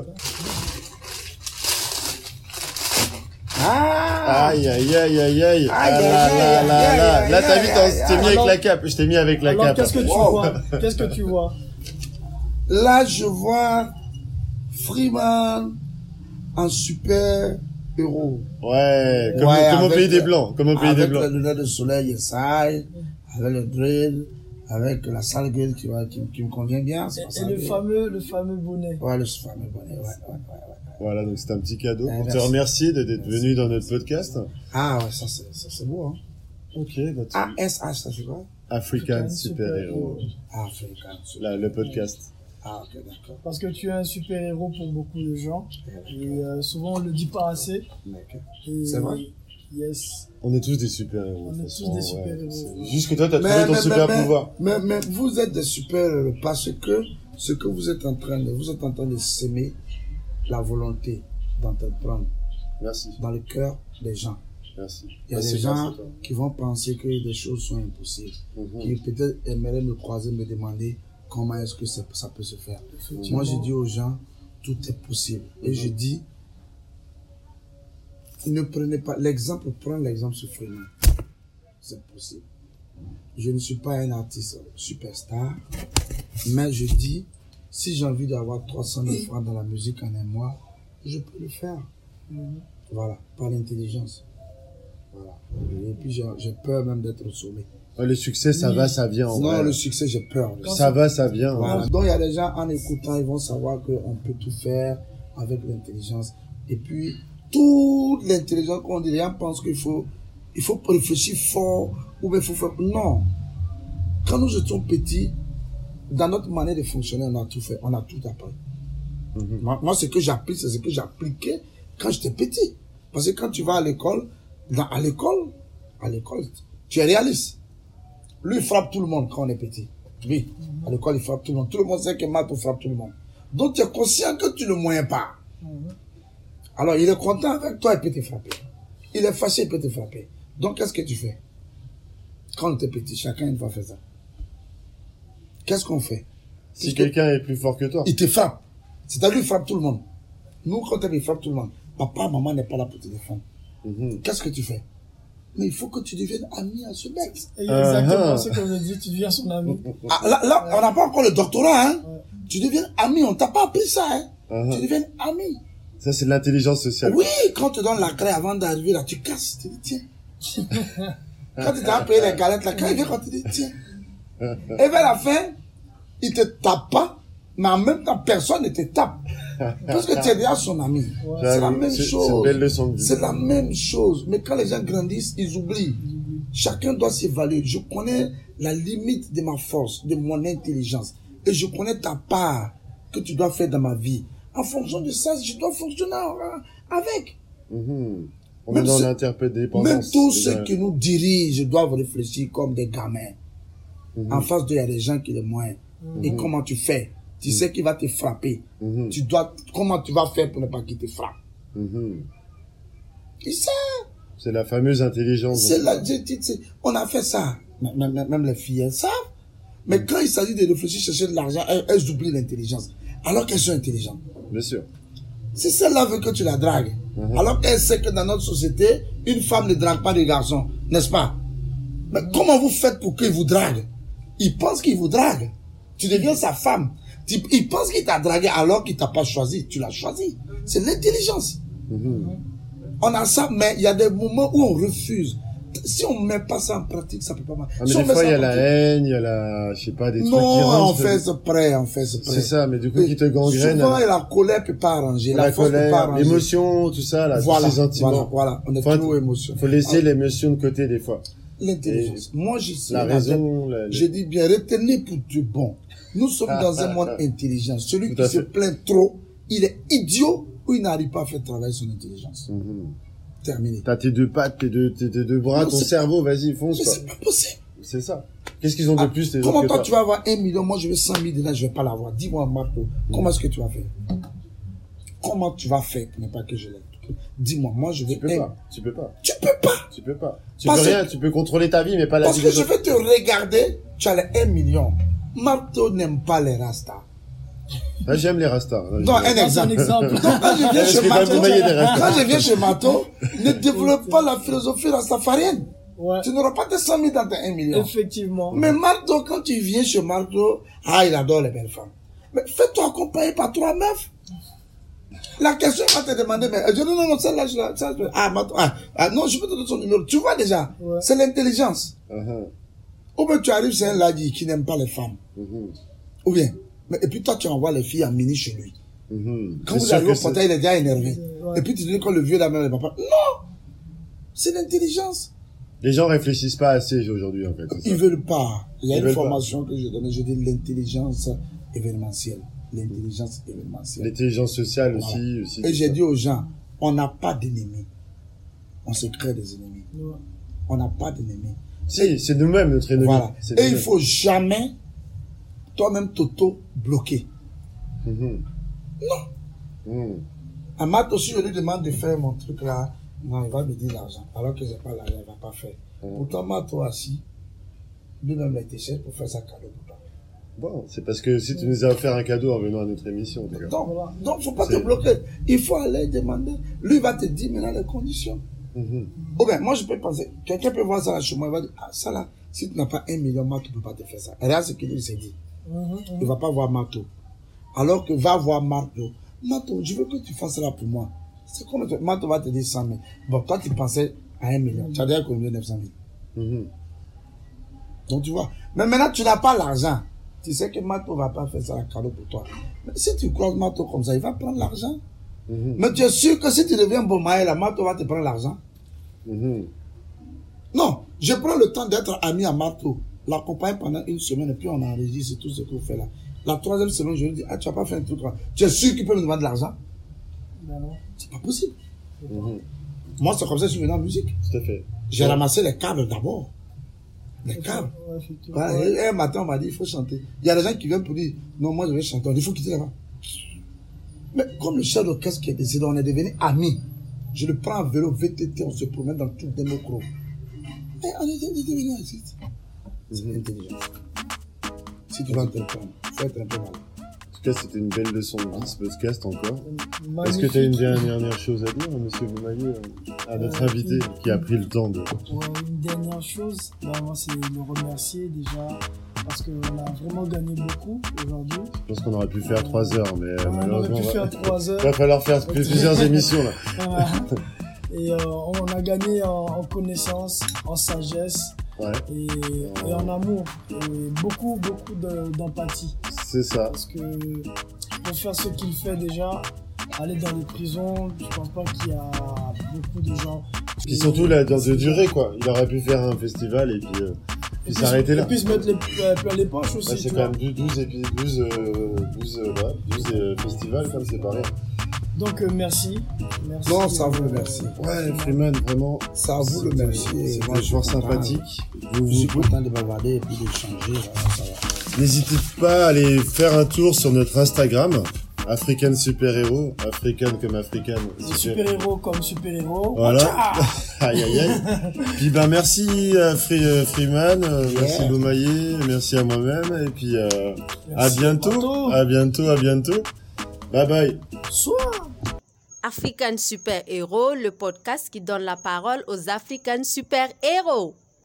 Ah Aïe, aïe, aïe, aïe, aïe. Ah Aïe, là là là là là. t'as vu, t'es mis avec la cape. Je t'ai mis avec la Alors, cape. qu'est-ce que tu Wow. vois? Qu'est-ce que tu vois? Là, je vois Freeman en super héros. Ouais, comme, Ouais, comme au avec- pays des Blancs. Comme au pays des avec les Blancs. lunettes de soleil avec le drill, avec la sale gueule qui, va- qui, qui me convient bien. c'est Et, et le gueule. fameux, le fameux bonnet. Ouais, le fameux bonnet, ouais, ouais, ouais, ouais. Voilà, donc c'est un petit cadeau Ouais, pour te merci. remercier de- d'être venu dans notre podcast. Ah ouais, ça c'est, ça c'est beau, hein. Ok, bah, tu- ASH, ça c'est quoi? African African Super-Héros. African. Là, le podcast. Ah, ok, d'accord. Parce que tu es un super-héros pour beaucoup de gens. Et euh, souvent, on le dit pas assez. D'accord. C'est vrai? Yes. On est tous des super-héros. On est tous des ouais. super-héros. Juste que toi, t'as trouvé ton super pouvoir. Mais, mais vous êtes des super héros parce que ce que vous êtes en train de, vous êtes en train de s'aimer la volonté d'entreprendre Merci, dans le cœur des gens. merci. Il y a Merci, des gens qui vont penser que des choses sont impossibles, Mhm. qui peut-être aimeraient me croiser, me demander comment est-ce que ça, ça peut se faire. Moi, je dis aux gens, tout est possible. Et je dis, ne prenez pas l'exemple, prends l'exemple sur. C'est possible. Je ne suis pas un artiste superstar, mais je dis, si j'ai envie d'avoir 300 000 francs dans la musique en un mois, je peux le faire. Voilà, par l'intelligence. Voilà. Et puis j'ai peur même d'être saoulé. Ouais, le succès, ça Oui. va, ça vient. en Non, vrai. le succès, j'ai peur. ça. Va, ça vient. Voilà. Donc il y a des gens en écoutant, ils vont savoir qu'on peut tout faire avec l'intelligence. Et puis, toute l'intelligence qu'on dit, les gens pensent qu'il faut, il faut réfléchir fort ou bien il faut faire. Non. Quand nous étions petits, dans notre manière de fonctionner, on a tout fait, on a tout appris. Mhm. Moi, moi, ce que j'applique, c'est ce que j'appliquais quand j'étais petit. Parce que quand tu vas à l'école, à l'école, à l'école, tu es réaliste. Lui, il frappe tout le monde quand on est petit. Oui, à l'école, il frappe tout le monde. Tout le monde sait que Mato frappe tout le monde. Donc, tu es conscient que tu ne moyens pas. Mhm. Alors, il est content avec toi, il peut te frapper. Il est fâché, il peut te frapper. Donc, qu'est-ce que tu fais? Quand on était petit, chacun une fois fait ça. Qu'est-ce qu'on fait? Si quelqu'un est plus fort que toi. Il te frappe. C'est-à-dire, il frappe tout le monde. Nous, quand il frappe tout le monde, papa, maman n'est pas là pour te défendre. Mhm. Qu'est-ce que tu fais? Mais il faut que tu deviennes ami à ce mec. Exactement Uh-huh. ce que je dis, tu deviens son ami. Ah, là, là, on n'a pas encore le doctorat, hein. Ouais. Tu deviens ami, on t'a pas appris ça, hein. Mhm. Tu deviens ami. Ça, c'est l'intelligence sociale. Oui, quand tu donnes la craie avant d'arriver là, tu casses, tu dis tiens. quand tu t'as payé les galettes quand il vient, quand tu dis tiens. Et vers la fin, il te tape pas, mais en même temps, personne ne te tape. Parce que tu es déjà son ami. Ouais. C'est la même chose. C'est la même chose. Mais quand les gens grandissent, ils oublient. Chacun doit s'évaluer. Je connais la limite de ma force, de mon intelligence. Et je connais ta part que tu dois faire dans ma vie. En fonction de ça, je dois fonctionner avec. Mhm. On Même est dans ce- l'interdépendance. Même tous ceux qui nous dirigent doivent réfléchir comme des gamins. Mhm. En face d'eux, il y a des gens qui les moins. Et comment tu fais? Tu sais qu'il va te frapper. Tu dois, comment tu vas faire pour ne pas qu'il te frappe? Tu sais, C'est la fameuse intelligence. c'est la, on a fait ça. Même, même- même les filles, elles savent. Mais quand il s'agit de réfléchir, chercher de l'argent, elles, elles oublient l'intelligence. Alors qu'elles sont intelligentes. Bien sûr. C'est celle-là veut que tu la dragues. Mhm. Alors qu'elle sait que dans notre société, une femme ne drague pas des garçons. N'est-ce pas? Mais comment vous faites pour qu'il vous drague? Il pense qu'il vous drague. Tu deviens sa femme. Tu- Il pense qu'il t'a dragué alors qu'il t'a pas choisi. Tu l'as choisi. C'est l'intelligence. Mhm. On a ça, mais il y a des moments où on refuse. Si on met pas ça en pratique, ça peut pas marcher. Ah, mais Si des fois, il y a la haine, il y a la, je sais pas, des trucs qui Non, on fait ce prêt, on fait ce prêt. C'est ça, mais du coup, qui te gangrène. Souvent, la colère peut pas arranger. La, la force peut pas colère, arranger. l'émotion, tout ça, là, Voilà, tous ces sentiments. voilà, voilà. On est Faut- trop émotion. Faut laisser l'émotion de côté, des fois. L'intelligence. Moi, je suis La dans raison, la- Je dis bien, retenez pour du bon. Nous sommes dans un monde intelligent. Celui Tout qui se plaint trop, il est idiot ou il n'arrive pas à faire travailler son intelligence. Mhm. Terminé. T'as tes deux pattes, tes deux, tes, tes deux bras, Non, ton cerveau, vas-y, fonce, Mais c'est pas possible. C'est ça. Qu'est-ce qu'ils ont de Ah, plus, les Comment autres que toi, tu vas avoir un million, moi je veux 100 000 dedans, je vais pas l'avoir. Dis-moi, Marco, comment est-ce que tu vas faire? Comment tu vas faire pour ne pas que je l'aie Dis-moi, moi je veux Tu peux un- pas. Tu peux pas. Tu peux pas. Tu peux pas. Tu Parce peux que- rien, tu peux contrôler ta vie, mais pas la Parce vie que des je vais te regarder, tu as les 1 million. Marteau n'aime pas les rastas. Ah, j'aime les rastas. Non, un exemple. exemple. Donc, quand je viens chez quand je viens Marteau, ne développe pas la philosophie rastafarienne. Ouais. Tu n'auras pas tes 100 000 dans tes 1 million. Effectivement. Mais Marteau, quand tu viens chez Marteau, ah, il adore les belles femmes. Mais fais-toi accompagner par trois meufs. La question va te demander, mais je dis non, non, non, celle-là, je la, ah, Marteau, ah, ah, non, je peux te donner son numéro. Tu vois déjà, Ouais. c'est l'intelligence. Ah. Ou bien tu arrives, c'est un ladi qui n'aime pas les femmes. Mhm. Ou bien, mais, et puis toi, tu envoies les filles en mini chez lui. Mhm. Quand C'est vous arrivez que au portail, il est déjà énervé. Ouais. Et puis tu dis quand le vieux là même le papa. Non! C'est l'intelligence. Les gens réfléchissent pas assez aujourd'hui, en fait. c'est ça. Ils veulent pas. Il y a Ils une veulent pas. formation que je donne, je dis l'intelligence événementielle. L'intelligence événementielle. L'intelligence sociale Voilà. aussi, aussi. Et j'ai dit aux gens, on n'a pas d'ennemis. On se crée des ennemis. Ouais. On n'a pas d'ennemis. Si, c'est nous-mêmes, notre ennemi. Voilà. Et il faut jamais toi-même t'auto-bloquer. Mhm. Mhm. Amat aussi, je lui demande de faire mon truc là. Non, il va me dire l'argent. Alors que j'ai pas l'argent, il va pas faire. Mhm. Pourtant, Mato assis, lui-même l'a été cher pour faire sa cadeau pour toi. Bon, c'est parce que si tu nous as offert un cadeau en venant à notre émission, en. Donc, Voilà. donc, faut pas te C'est- bloquer. Il faut aller demander. Lui, va te dire maintenant les conditions. Ou bien, moi, je peux penser, quelqu'un peut voir ça là chez moi, il va dire, ah, ça là, si tu n'as pas un million, Mato ne peut pas te faire ça. Et regarde ce qu'il lui s'est dit. Mhm, Il va pas voir Mato. Alors que va voir Mato. Mato, je veux que tu fasses ça pour moi. C'est comme Mato va te dire 100 000. Bon, toi, tu pensais à un million. Tu as déjà combien 900 000. Mhm. Donc, tu vois. Mais maintenant, tu n'as pas l'argent. Tu sais que Mato va pas faire ça à cadeau pour toi. Mais si tu croises Mato comme ça, il va prendre l'argent. Mhm. Mais tu es sûr que si tu deviens bon là, Mato va te prendre l'argent. Mhm. Non, je prends le temps d'être ami à Mato, l'accompagne pendant une semaine et puis on enregistre tout ce qu'on fait là. La troisième semaine, je lui dis, ah, tu n'as pas fait un truc là. Tu es sûr qu'il peut me demander de l'argent? Ben non. C'est pas possible. Mhm. Moi, c'est comme ça que je suis venu en musique. Tout à fait. J'ai ramassé les câbles d'abord. Les câbles. Ouais, un matin, on m'a dit, il faut chanter. Il y a des gens qui viennent pour dire, non, moi, je vais chanter. On dit, il faut quitter là-bas. Mais comme le chef d'orchestre qui est décédé, on est devenus amis. Je le prends en vélo, VTT, on se promène dans tout démocro. Et on est devenu ici. C'est intelligent. Si tu vas te prendre, il faut être un peu malin. En tout cas, c'était une belle leçon de vie, ce podcast encore. Est-ce que tu as une dernière chose à dire, monsieur Boumaillé, à notre Euh, invité qui a pris le temps de... Ouais, une dernière chose, ben, moi c'est le remercier déjà parce qu'on a vraiment gagné beaucoup aujourd'hui. Je pense qu'on aurait pu faire trois heures, mais euh, On aurait malheureusement, pu va- faire trois heures. va falloir faire plusieurs émissions là. Et euh, on a gagné en, en connaissance, en sagesse Ouais, et, et en amour. Et beaucoup, beaucoup de- d'empathie. c'est ça. Parce que pour faire ce qu'il fait déjà, aller dans les prisons, je pense pas qu'il y a beaucoup de gens. Puis surtout là, dans de durée quoi. Il aurait pu faire un festival et puis, euh, puis s'arrêter là. Et puis se mettre les, euh, les poches aussi. C'est quand même 12, 12, épi- 12, euh, 12, euh, ouais, 12 euh, festivals, comme c'est rien. Donc euh, merci. merci. Non, ça vaut le merci. Ouais, Freeman, vraiment, Ça vaut le merci. Je suis toujours content. sympathique. Vous, Je suis vous- content de bavarder et puis d'échanger. Voilà. N'hésitez pas à aller faire un tour sur notre Instagram, African Super Hero, African comme African. Les super-héros comme super-héros. Voilà. Tcha Aïe aïe aïe. puis ben merci à Free, euh, Freeman, euh, merci Yeah. Boumaillé, merci à moi-même et puis euh, à Merci, bientôt, à bientôt, à bientôt. Bye bye. Soit. African Super Héros, le podcast qui donne la parole aux African Super Héros.